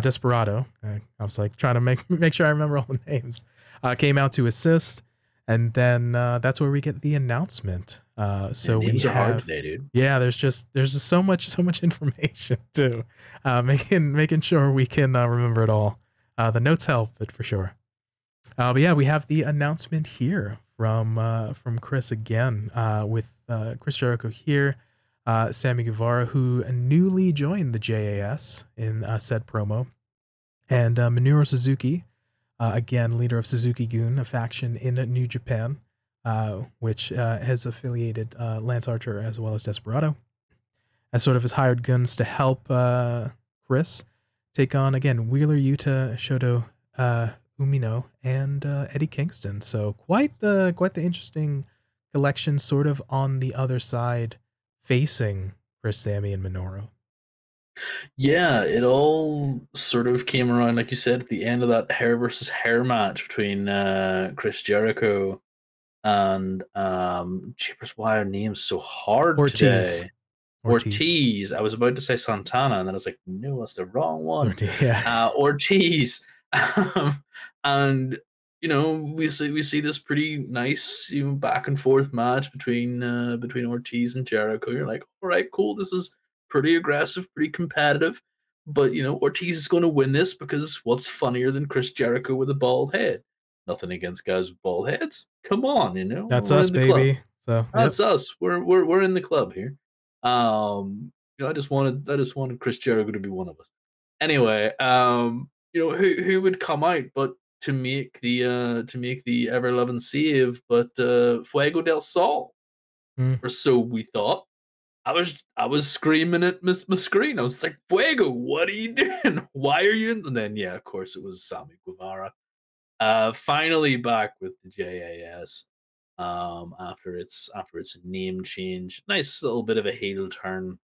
Desperado. I, was like trying to make make sure I remember all the names. Uh, came out to assist, and then uh, that's where we get the announcement. Uh, so yeah, we have, today, dude. Yeah, there's just there's just so much so much information too. Uh, making making sure we can uh, remember it all. Uh, the notes help, but for sure. Uh, but yeah, we have the announcement here from uh, from Chris again uh, with uh, Chris Jericho here uh, Sammy Guevara, who newly joined the JAS in said promo, and uh, Minoru Suzuki, uh, again leader of Suzuki-gun, a faction in New Japan, uh, which has affiliated uh, Lance Archer as well as Desperado, as sort of his hired guns to help Chris take on again Wheeler Yuta, Shota Umino, and Eddie Kingston. So quite the quite the interesting collection, sort of on the other side facing Chris Sammy and Minoru. Yeah, it all sort of came around, like you said, at the end of that hair versus hair match between uh, Chris Jericho and um Jeepers, why are names so hard Ortiz. today? Ortiz. Ortiz. I was about to say Santana, and then I was like, no, that's the wrong one. Ortiz, yeah. uh, Ortiz. Um, and you know, we see we see this pretty nice you know, back and forth match between uh, between Ortiz and Jericho. You're like, all right, cool. This is pretty aggressive, pretty competitive. But you know, Ortiz is going to win this because what's funnier than Chris Jericho with a bald head? Nothing against guys with bald heads. Come on, you know. That's we're us, baby. Club. So yep. that's us. We're we're we're in the club here. Um, you know, I just wanted I just wanted Chris Jericho to be one of us. Anyway, um, you know, who who would come out but to make the uh to make the ever loving save, but uh Fuego del Sol. Mm. Or so we thought. I was I was screaming at my, my screen. I was like, Fuego, what are you doing? Why are you in? And then yeah, of course it was Sammy Guevara. Uh finally back with the JAS. Um after its after its name change. Nice little bit of a heel turn.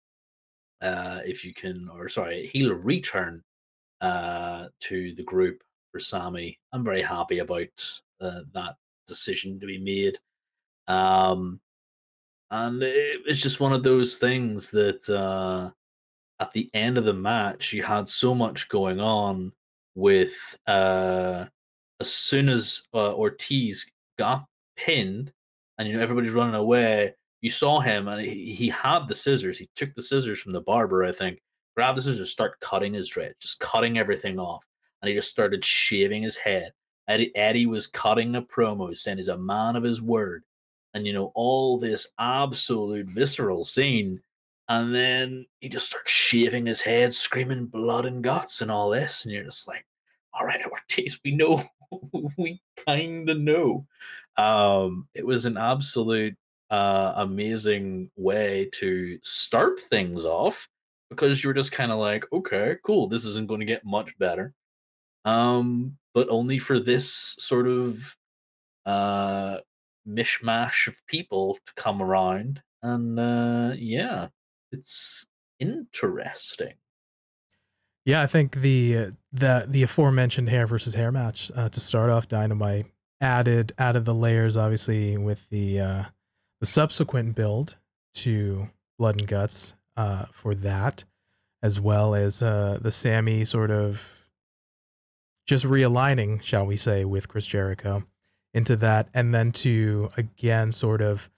Uh if you can or sorry, heel return uh to the group for Sammy. I'm very happy about uh, that decision to be made. Um, and it, it's just one of those things that uh, at the end of the match, you had so much going on with uh, as soon as uh, Ortiz got pinned and you know everybody's running away, you saw him and he, he had the scissors. He took the scissors from the barber, I think, grabbed the scissors, start cutting his dread, just cutting everything off and he just started shaving his head. Eddie, Eddie was cutting a promo, saying he's a man of his word, and you know all this absolute visceral scene, and then he just starts shaving his head, screaming blood and guts and all this, and you're just like, all right, Ortiz, we know, we kind of know. Um, it was an absolute uh, amazing way to start things off because you were just kind of like, okay, cool, this isn't going to get much better um, but only for this sort of uh, mishmash of people to come around. And uh, yeah, it's interesting. Yeah, I think the the the aforementioned hair versus hair match uh, to start off Dynamite added added the layers obviously with the uh, the subsequent build to Blood and Guts uh, for that, as well as uh, the Sammy sort of just realigning, shall we say, with Chris Jericho into that, and then to again sort of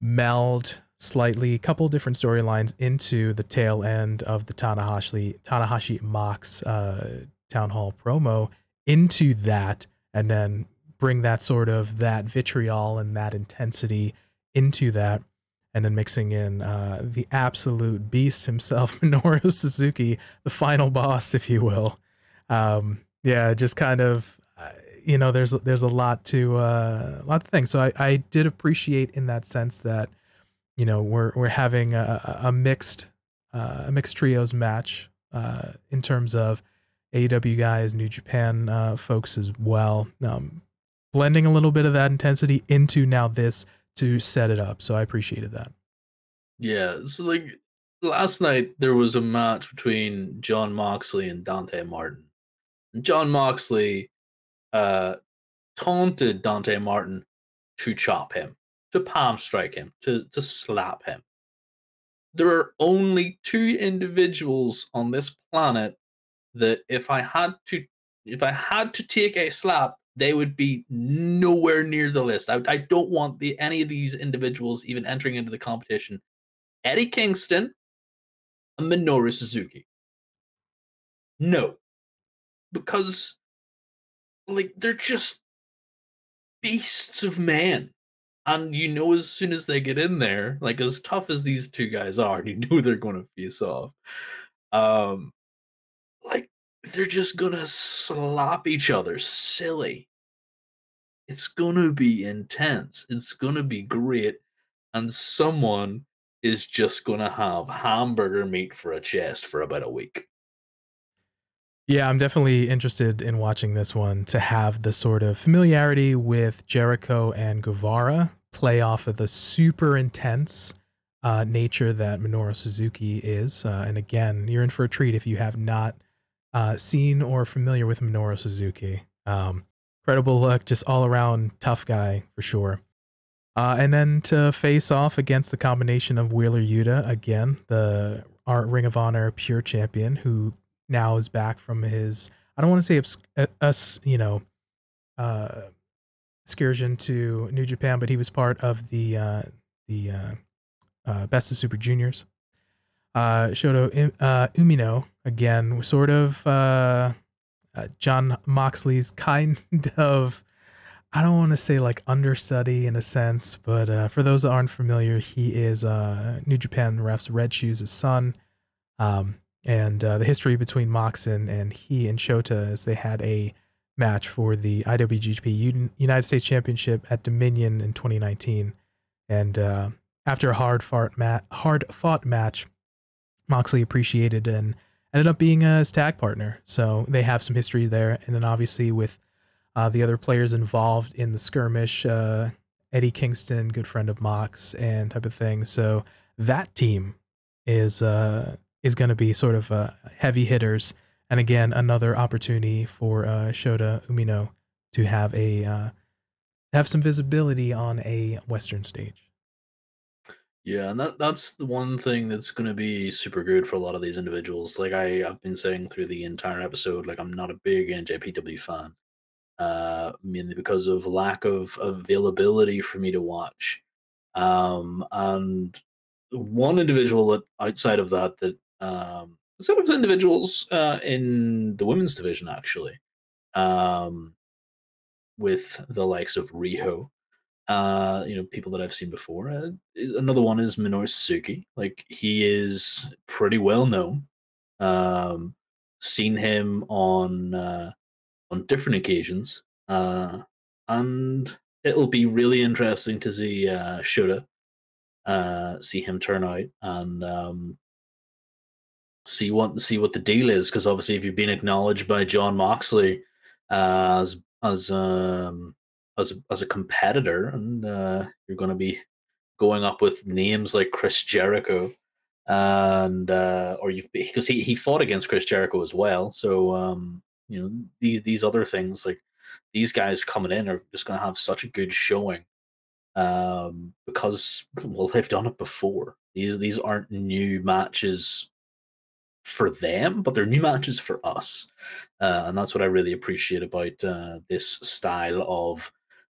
meld slightly a couple different storylines into the tail end of the Tanahashi Tanahashi Mox uh, town hall promo into that, and then bring that sort of that vitriol and that intensity into that, and then mixing in uh, the absolute beast himself, Minoru Suzuki, the final boss, if you will. Um, yeah, just kind of uh, you know, there's there's a lot to uh, a lot of things. So I, I did appreciate in that sense that you know we're we're having a, a mixed uh, a mixed trios match uh, in terms of AEW guys, New Japan uh, folks as well, um, blending a little bit of that intensity into now this to set it up. So I appreciated that. Yeah, so like last night there was a match between Jon Moxley and Dante Martin. Jon Moxley uh, taunted Dante Martin to chop him, to palm strike him, to, to slap him. There are only two individuals on this planet that if I had to if I had to take a slap, they would be nowhere near the list. I, I don't want the any of these individuals even entering into the competition. Eddie Kingston and Minoru Suzuki. No. Because like they're just beasts of men. And you know as soon as they get in there, like as tough as these two guys are, you know they're gonna face off. Um like they're just gonna slap each other silly. It's gonna be intense. It's gonna be great. And someone is just gonna have hamburger meat for a chest for about a week. Yeah, I'm definitely interested in watching this one to have the sort of familiarity with Jericho and Guevara play off of the super intense uh, nature that Minoru Suzuki is. Uh, and again, you're in for a treat if you have not uh, seen or familiar with Minoru Suzuki. Um, incredible look, just all around tough guy for sure. Uh, and then to face off against the combination of Wheeler Yuta, again, the Ring of Honor pure champion, who now is back from his, I don't want to say uh, us, you know, uh, excursion to New Japan, but he was part of the uh, the uh, uh, Best of Super Juniors. Uh, Umino again, sort of Jon Moxley's kind of. I don't want to say like understudy in a sense, but for those that aren't familiar, he is New Japan refs Red Shoes' son. Um, and uh, the history between Mox and, he and Shota is they had a match for the IWGP United States Championship at Dominion in 2019. And uh, after a hard fought, hard fought match, Moxley appreciated and ended up being a tag partner. So they have some history there. And then obviously with uh, the other players involved in the skirmish, uh, Eddie Kingston, good friend of Mox, and type of thing. So that team is uh, is going to be sort of uh, heavy hitters. And again, another opportunity for uh, Shota Umino to have a uh, have some visibility on a Western stage. Yeah, and that that's the one thing that's going to be super good for a lot of these individuals. Like I, I've been saying through the entire episode, like I'm not a big NJPW fan, uh, mainly because of lack of availability for me to watch. Um, and one individual that outside of that that um, outside of individuals uh, in the women's division actually, um, with the likes of Riho uh, you know, people that I've seen before. Uh, another one is Minoru Suzuki. Like he is pretty well known. Um, seen him on uh, on different occasions, uh, and it'll be really interesting to see uh, Shota, uh, see him turn out and um, see what see what the deal is. Because obviously, if you've been acknowledged by Jon Moxley uh, as as um, as a, as a competitor, and uh, you're going to be going up with names like Chris Jericho, and uh, or you've because he, he fought against Chris Jericho as well. So um, you know these these other things like these guys coming in are just going to have such a good showing um, because well they've done it before. These these aren't new matches for them, but they're new matches for us, uh, and that's what I really appreciate about uh, this style of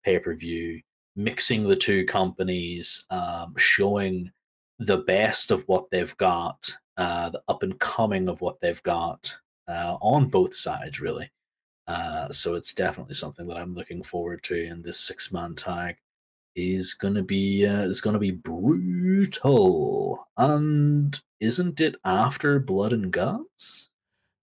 pay per view, mixing the two companies, um, showing the best of what they've got, uh, the up and coming of what they've got uh, on both sides, really. Uh, so it's definitely something that I'm looking forward to. in this six man tag is gonna be uh, is gonna be brutal. And isn't it after Blood and Guts?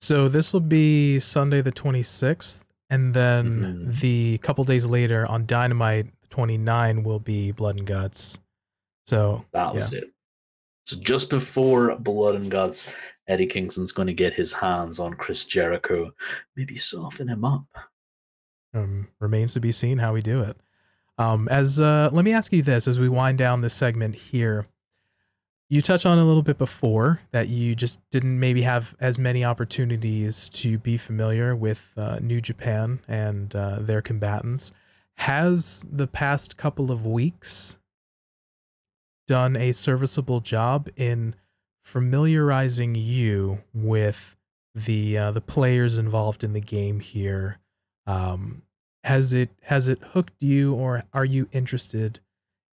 So this will be Sunday the 26th and then Mhm. the couple days later on Dynamite 29 will be Blood and Guts. So That was it. So just before Blood and Guts, Eddie Kingston's going to get his hands on Chris Jericho, maybe soften him up. um, remains to be seen how we do it. Um, as uh, let me ask you this as we wind down this segment here. You touched on a little bit before that you just didn't maybe have as many opportunities to be familiar with uh, New Japan and uh, their combatants. Has the past couple of weeks done a serviceable job in familiarizing you with the uh, the players involved in the game here? Um, has it has it hooked you, or are you interested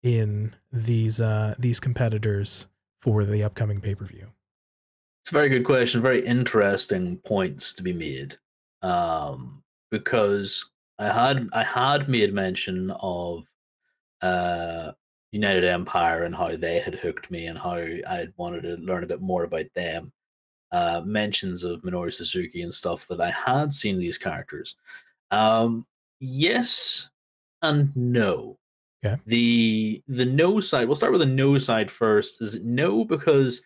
in these uh, these competitors for the upcoming pay per view? It's a very good question. Very interesting points to be made. Um, because I had I had made mention of uh, United Empire and how they had hooked me and how I had wanted to learn a bit more about them. Uh, mentions of Minoru Suzuki and stuff that I had seen these characters. Um, yes and no. Okay. The the no side. We'll start with the no side first. Is no because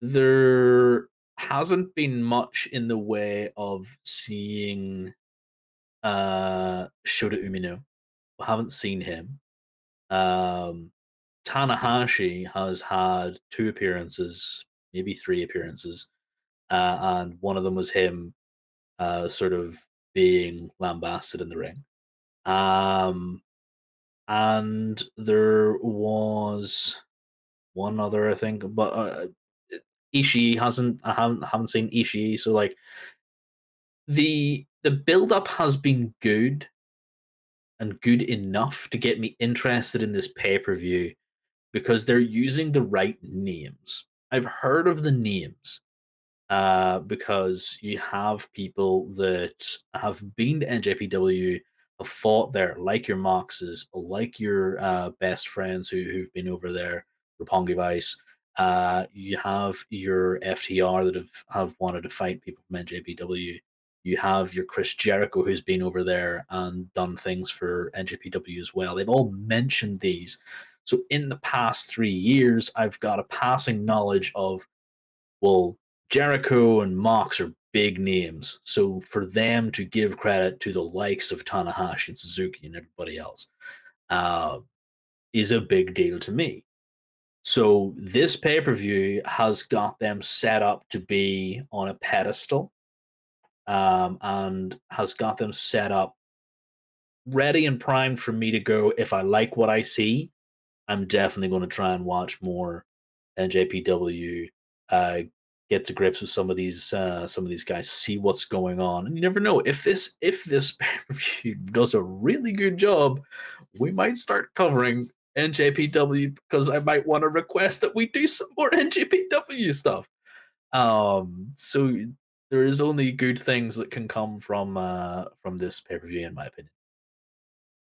there hasn't been much in the way of seeing uh Shota Umino. We haven't seen him. Um Tanahashi has had two appearances, maybe three appearances, uh, and one of them was him uh, sort of being lambasted in the ring. Um, and there was one other, I think, but uh, Ishii hasn't. I haven't haven't seen Ishii, so like the the build up has been good and good enough to get me interested in this pay per view because they're using the right names. I've heard of the names uh, because you have people that have been to NJPW, have fought there, like your Moxes, like your uh, best friends who, who've been over there, Roppongi Vice. Uh, you have your FTR that have, have wanted to fight people from NJPW. You have your Chris Jericho who's been over there and done things for NJPW as well. They've all mentioned these. So in the past three years, I've got a passing knowledge of, well, Jericho and Mox are big names. So for them to give credit to the likes of Tanahashi and Suzuki and everybody else uh, is a big deal to me. So this pay per view has got them set up to be on a pedestal um, and has got them set up ready and primed for me to go. If I like what I see, I'm definitely going to try and watch more NJPW. Uh, get to grips with some of these uh, some of these guys, see what's going on, and you never know if this if this pay per view does a really good job, we might start covering NJPW because I might want to request that we do some more NJPW stuff. Um, so there is only good things that can come from uh from this pay per view, in my opinion.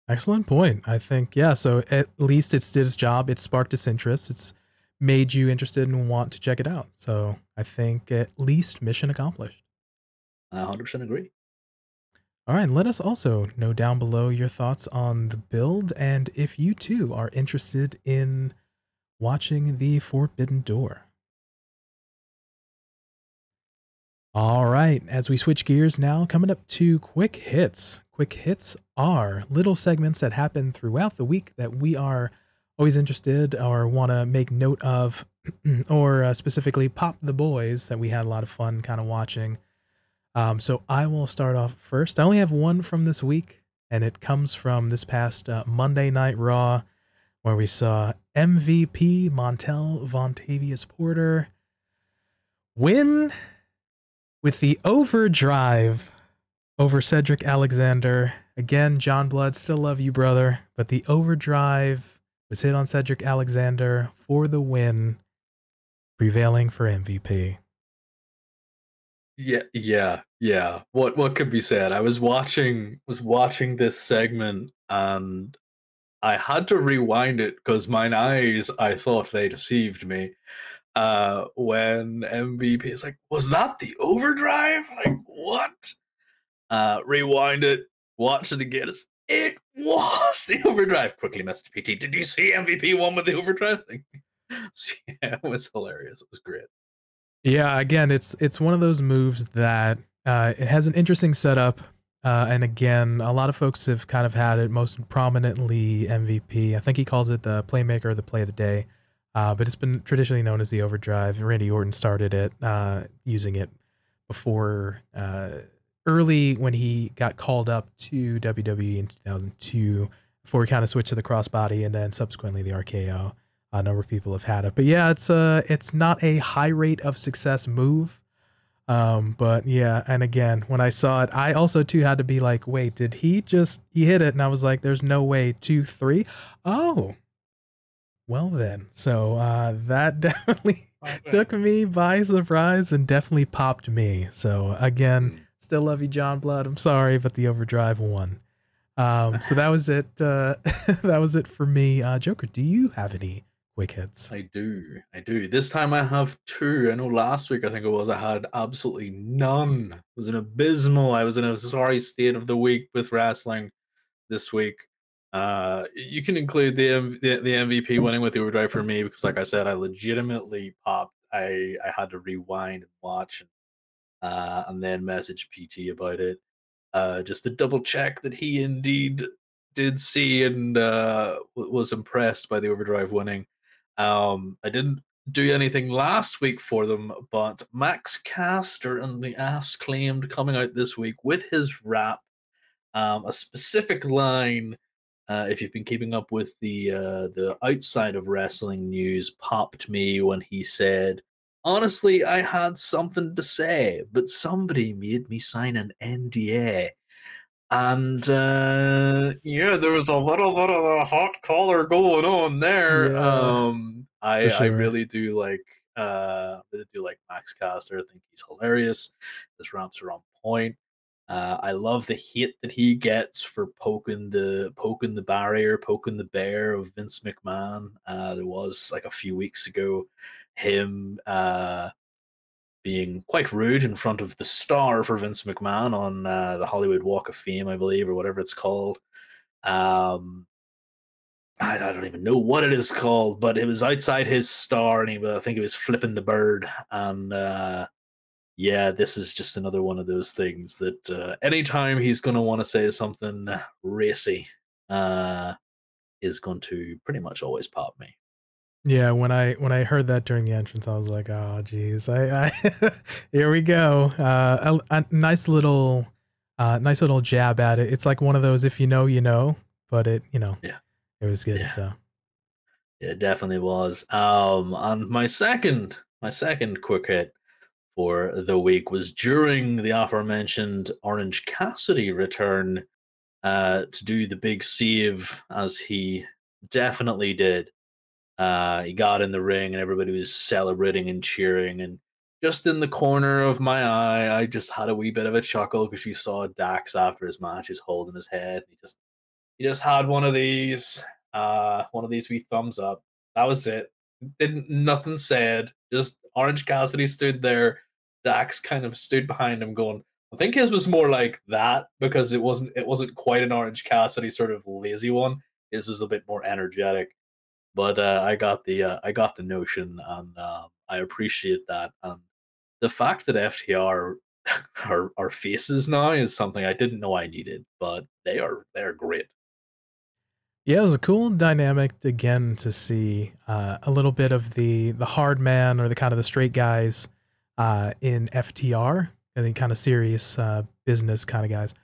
Excellent point. I think yeah. So at least it's did its job. It sparked its interest. It's made you interested and want to check it out. So I think at least mission accomplished. I 100% agree. All right, let us also know down below your thoughts on the build and if you too are interested in watching the Forbidden Door. All right, as we switch gears now, coming up to quick hits. Quick hits are little segments that happen throughout the week that we are always interested or want to make note of, or uh, specifically Pop the Boys that we had a lot of fun kind of watching. Um, so I will start off first. I only have one from this week, and it comes from this past uh, Monday Night Raw, where we saw MVP Montel Vontavious Porter win with the overdrive over Cedric Alexander. Again, John Blood, still love you, brother, but the overdrive was hit on Cedric Alexander for the win, prevailing for MVP. Yeah, yeah, yeah. What what could be said? I was watching was watching this segment and I had to rewind it because mine eyes I thought they deceived me. Uh when MVP is like, was that the overdrive? Like what? Uh, rewind it, watch it again. It was the overdrive. Quickly, Mr. PT, did you see MVP won with the overdrive thing? so, yeah, it was hilarious. It was great. Yeah, again, it's it's one of those moves that uh, it has an interesting setup. Uh, and again, a lot of folks have kind of had it most prominently MVP. I think he calls it the playmaker or the play of the day. Uh, but it's been traditionally known as the overdrive. Randy Orton started it, uh, using it before uh, early when he got called up to WWE in 2002, before he kind of switched to the crossbody and then subsequently the RKO. A number of people have had it, but yeah, it's a it's not a high rate of success move. Um, but yeah, and again, when I saw it, I also too had to be like, wait, did he just he hit it? And I was like, there's no way, two, three. Oh, well then. So uh, that definitely took me by surprise and definitely popped me. So again, hmm. Still love you, John Blood. I'm sorry, but the overdrive won. Um, so that was it. Uh, that was it for me. Uh, Joker, do you have any quick hits. I do. I do. This time I have two. I know last week I think it was I had absolutely none. It was an abysmal. I was in a sorry state of the week with wrestling this week. Uh, you can include the, the the MVP winning with the overdrive for me because, like I said, I legitimately popped. I I had to rewind and watch and uh, and then message PT about it, uh, just to double check that he indeed did see and uh, was impressed by the overdrive winning. Um, I didn't do anything last week for them, but Max Caster and the Acclaimed coming out this week with his rap, um, a specific line. Uh, if you've been keeping up with the uh, the outside of wrestling news, popped me when he said, "Honestly, I had something to say, but somebody made me sign an NDA." and uh, yeah, there was a little bit of a hot collar going on there. Yeah, um, I sure. I really do like uh, really do like Max Caster. I think he's hilarious. His ramps are on point. Uh, I love the hate that he gets for poking the poking the barrier, poking the bear of Vince McMahon. Uh, there was like a few weeks ago, him uh, being quite rude in front of the star for Vince McMahon on uh, the Hollywood Walk of Fame, I believe, or whatever it's called. Um, I, don't even know what it is called, but it was outside his star, and he, I think he was flipping the bird. And uh, yeah, this is just another one of those things that uh, anytime he's going to want to say something racy, uh, is going to pretty much always pop me. Yeah, when I when I heard that during the entrance, I was like, "Oh, geez, I, I here we go." Uh, a, a, nice little, uh, nice little jab at it. It's like one of those, if you know, you know. But it, you know, yeah, it was good. Yeah. So, yeah, it definitely was. Um, on my second, my second quick hit for the week was during the aforementioned Orange Cassidy return, uh, to do the big save as he definitely did uh, he got in the ring and everybody was celebrating and cheering. And just in the corner of my eye, I just had a wee bit of a chuckle because you saw Dax after his match, he's holding his head. He just he just had one of these, uh, one of these wee thumbs up. That was it. Didn't nothing said. Just Orange Cassidy stood there. Dax kind of stood behind him, going. I think his was more like that because it wasn't it wasn't quite an Orange Cassidy sort of lazy one. His was a bit more energetic but uh, I got the uh, I got the notion, and uh, I appreciate that. And the fact that FTR are are faces now is something I didn't know I needed, but they are they are great. Yeah, it was a cool dynamic again to see uh, a little bit of the the hard man or the kind of the straight guys uh, in FTR and the kind of serious uh, business kind of guys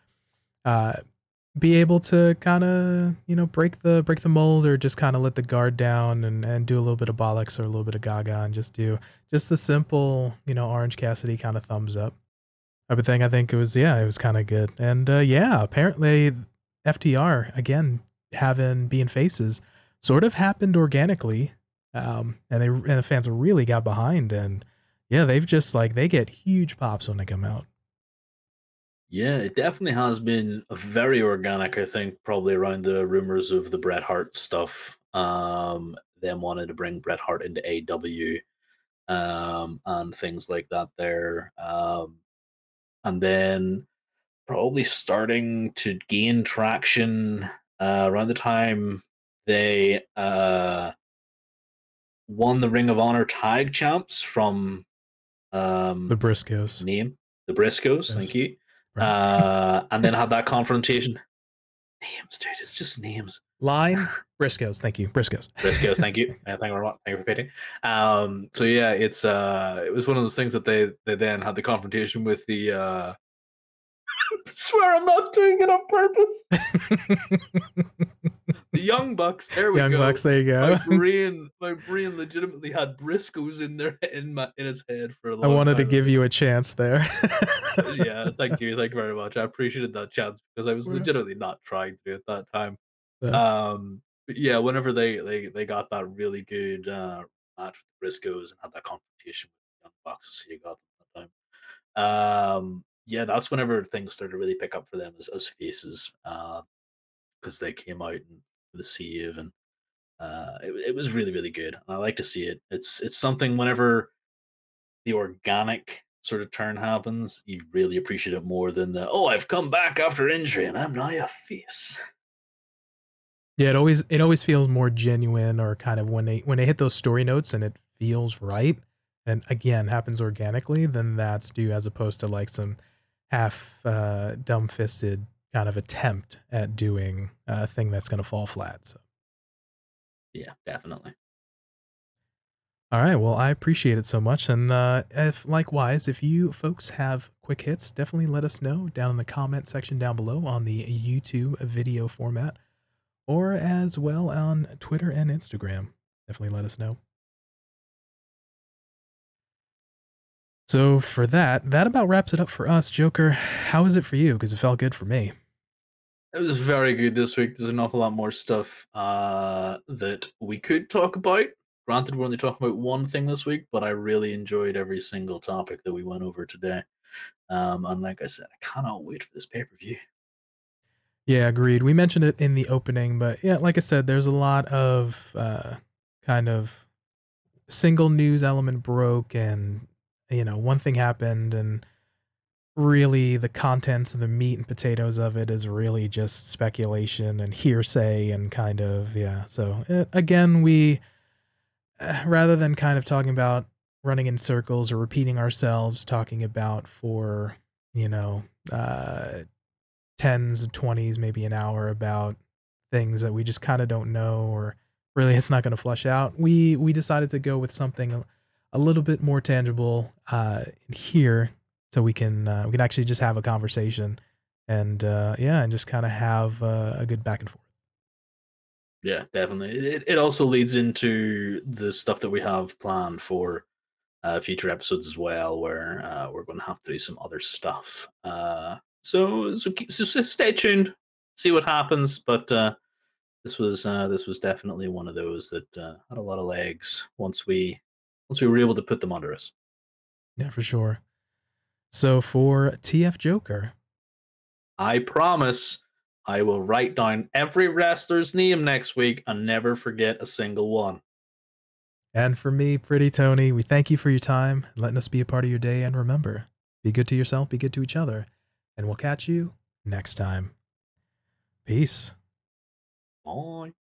be able to kind of you know break the break the mold or just kind of let the guard down and and do a little bit of bollocks or a little bit of gaga and just do just the simple you know orange cassidy kind of thumbs up type of thing i think it was yeah it was kind of good. And uh, yeah apparently ftr again having being faces sort of happened organically um and they and the fans really got behind and yeah they've just like they get huge pops when they come out yeah, it definitely has been very organic. I think probably around the rumors of the Bret Hart stuff. Um, them wanted to bring Bret Hart into AW, um, and things like that. There, um, and then probably starting to gain traction uh, around the time they uh, won the Ring of Honor tag champs from um, The Briscoes. name the Briscoes. Yes. Thank you. Right. Uh, and then had that confrontation. Names, dude. It's just names. Line Briscoes. Thank you. Briscoes. Briscoes. Thank you. Uh, thank you very much. Thank you for repeating. Um, so yeah, it's uh, it was one of those things that they they then had the confrontation with the. Uh, swear I'm not doing it on purpose. The Young Bucks. There we Young go. Bucks. There you go. My brain, my brain legitimately had Briscoes in there in my in its head for a long I wanted to give you a chance there. yeah, thank you, thank you very much. I appreciated that chance because I was legitimately not trying to at that time. Yeah. Um, but yeah, whenever they they they got that really good uh match with the Briscoes and had that confrontation with the Young Bucks, you got them that time. Um, yeah, that's whenever things started to really pick up for them as, as faces, because they came out and the Sieve and uh, it, it was really really good. I like to see it. It's it's something whenever the organic sort of turn happens, you really appreciate it more than the oh I've come back after injury and I'm now a face. Yeah, it always it always feels more genuine or kind of when they when they hit those story notes and it feels right and again happens organically, then that's due as opposed to like some half uh dumb fisted kind of attempt at doing a thing that's gonna fall flat. So Yeah, definitely. all right, well I appreciate it so much. And uh if likewise, if you folks have quick hits, definitely let us know down in the comment section down below on the YouTube video format. Or as well on Twitter and Instagram. Definitely let us know. So for that, that about wraps it up for us, Joker. How is it for you? Because it felt good for me. It was very good this week. There's an awful lot more stuff uh, that we could talk about. Granted, we're only talking about one thing this week, but I really enjoyed every single topic that we went over today. Um, and like I said, I cannot wait for this pay per view. Yeah, agreed. We mentioned it in the opening, but yeah, like I said, there's a lot of uh, kind of single news element broke, and you know, one thing happened, and really the contents and the meat and potatoes of it is really just speculation and hearsay and kind of yeah. So uh, again, we uh, rather than kind of talking about running in circles or repeating ourselves, talking about for you know. Uh, tens, twenties, maybe an hour about things that we just kind of don't know or really it's not going to flush out. We we decided to go with something a, a little bit more tangible uh, here, so we can uh, we can actually just have a conversation and uh, yeah, and just kind of have uh, a good back and forth. Yeah, definitely. It, it also leads into the stuff that we have planned for uh, future episodes as well, where uh, we're going to have to do some other stuff. Uh, so, so, so, stay tuned, see what happens. But uh, this was uh, this was definitely one of those that uh, had a lot of legs once we once we were able to put them under us. Yeah, for sure. So for TF Joker, I promise I will write down every wrestler's name next week and never forget a single one. and for me, Pretty Tony, we thank you for your time, letting us be a part of your day, and remember, be good to yourself, be good to each other, and we'll catch you next time. Peace. Bye.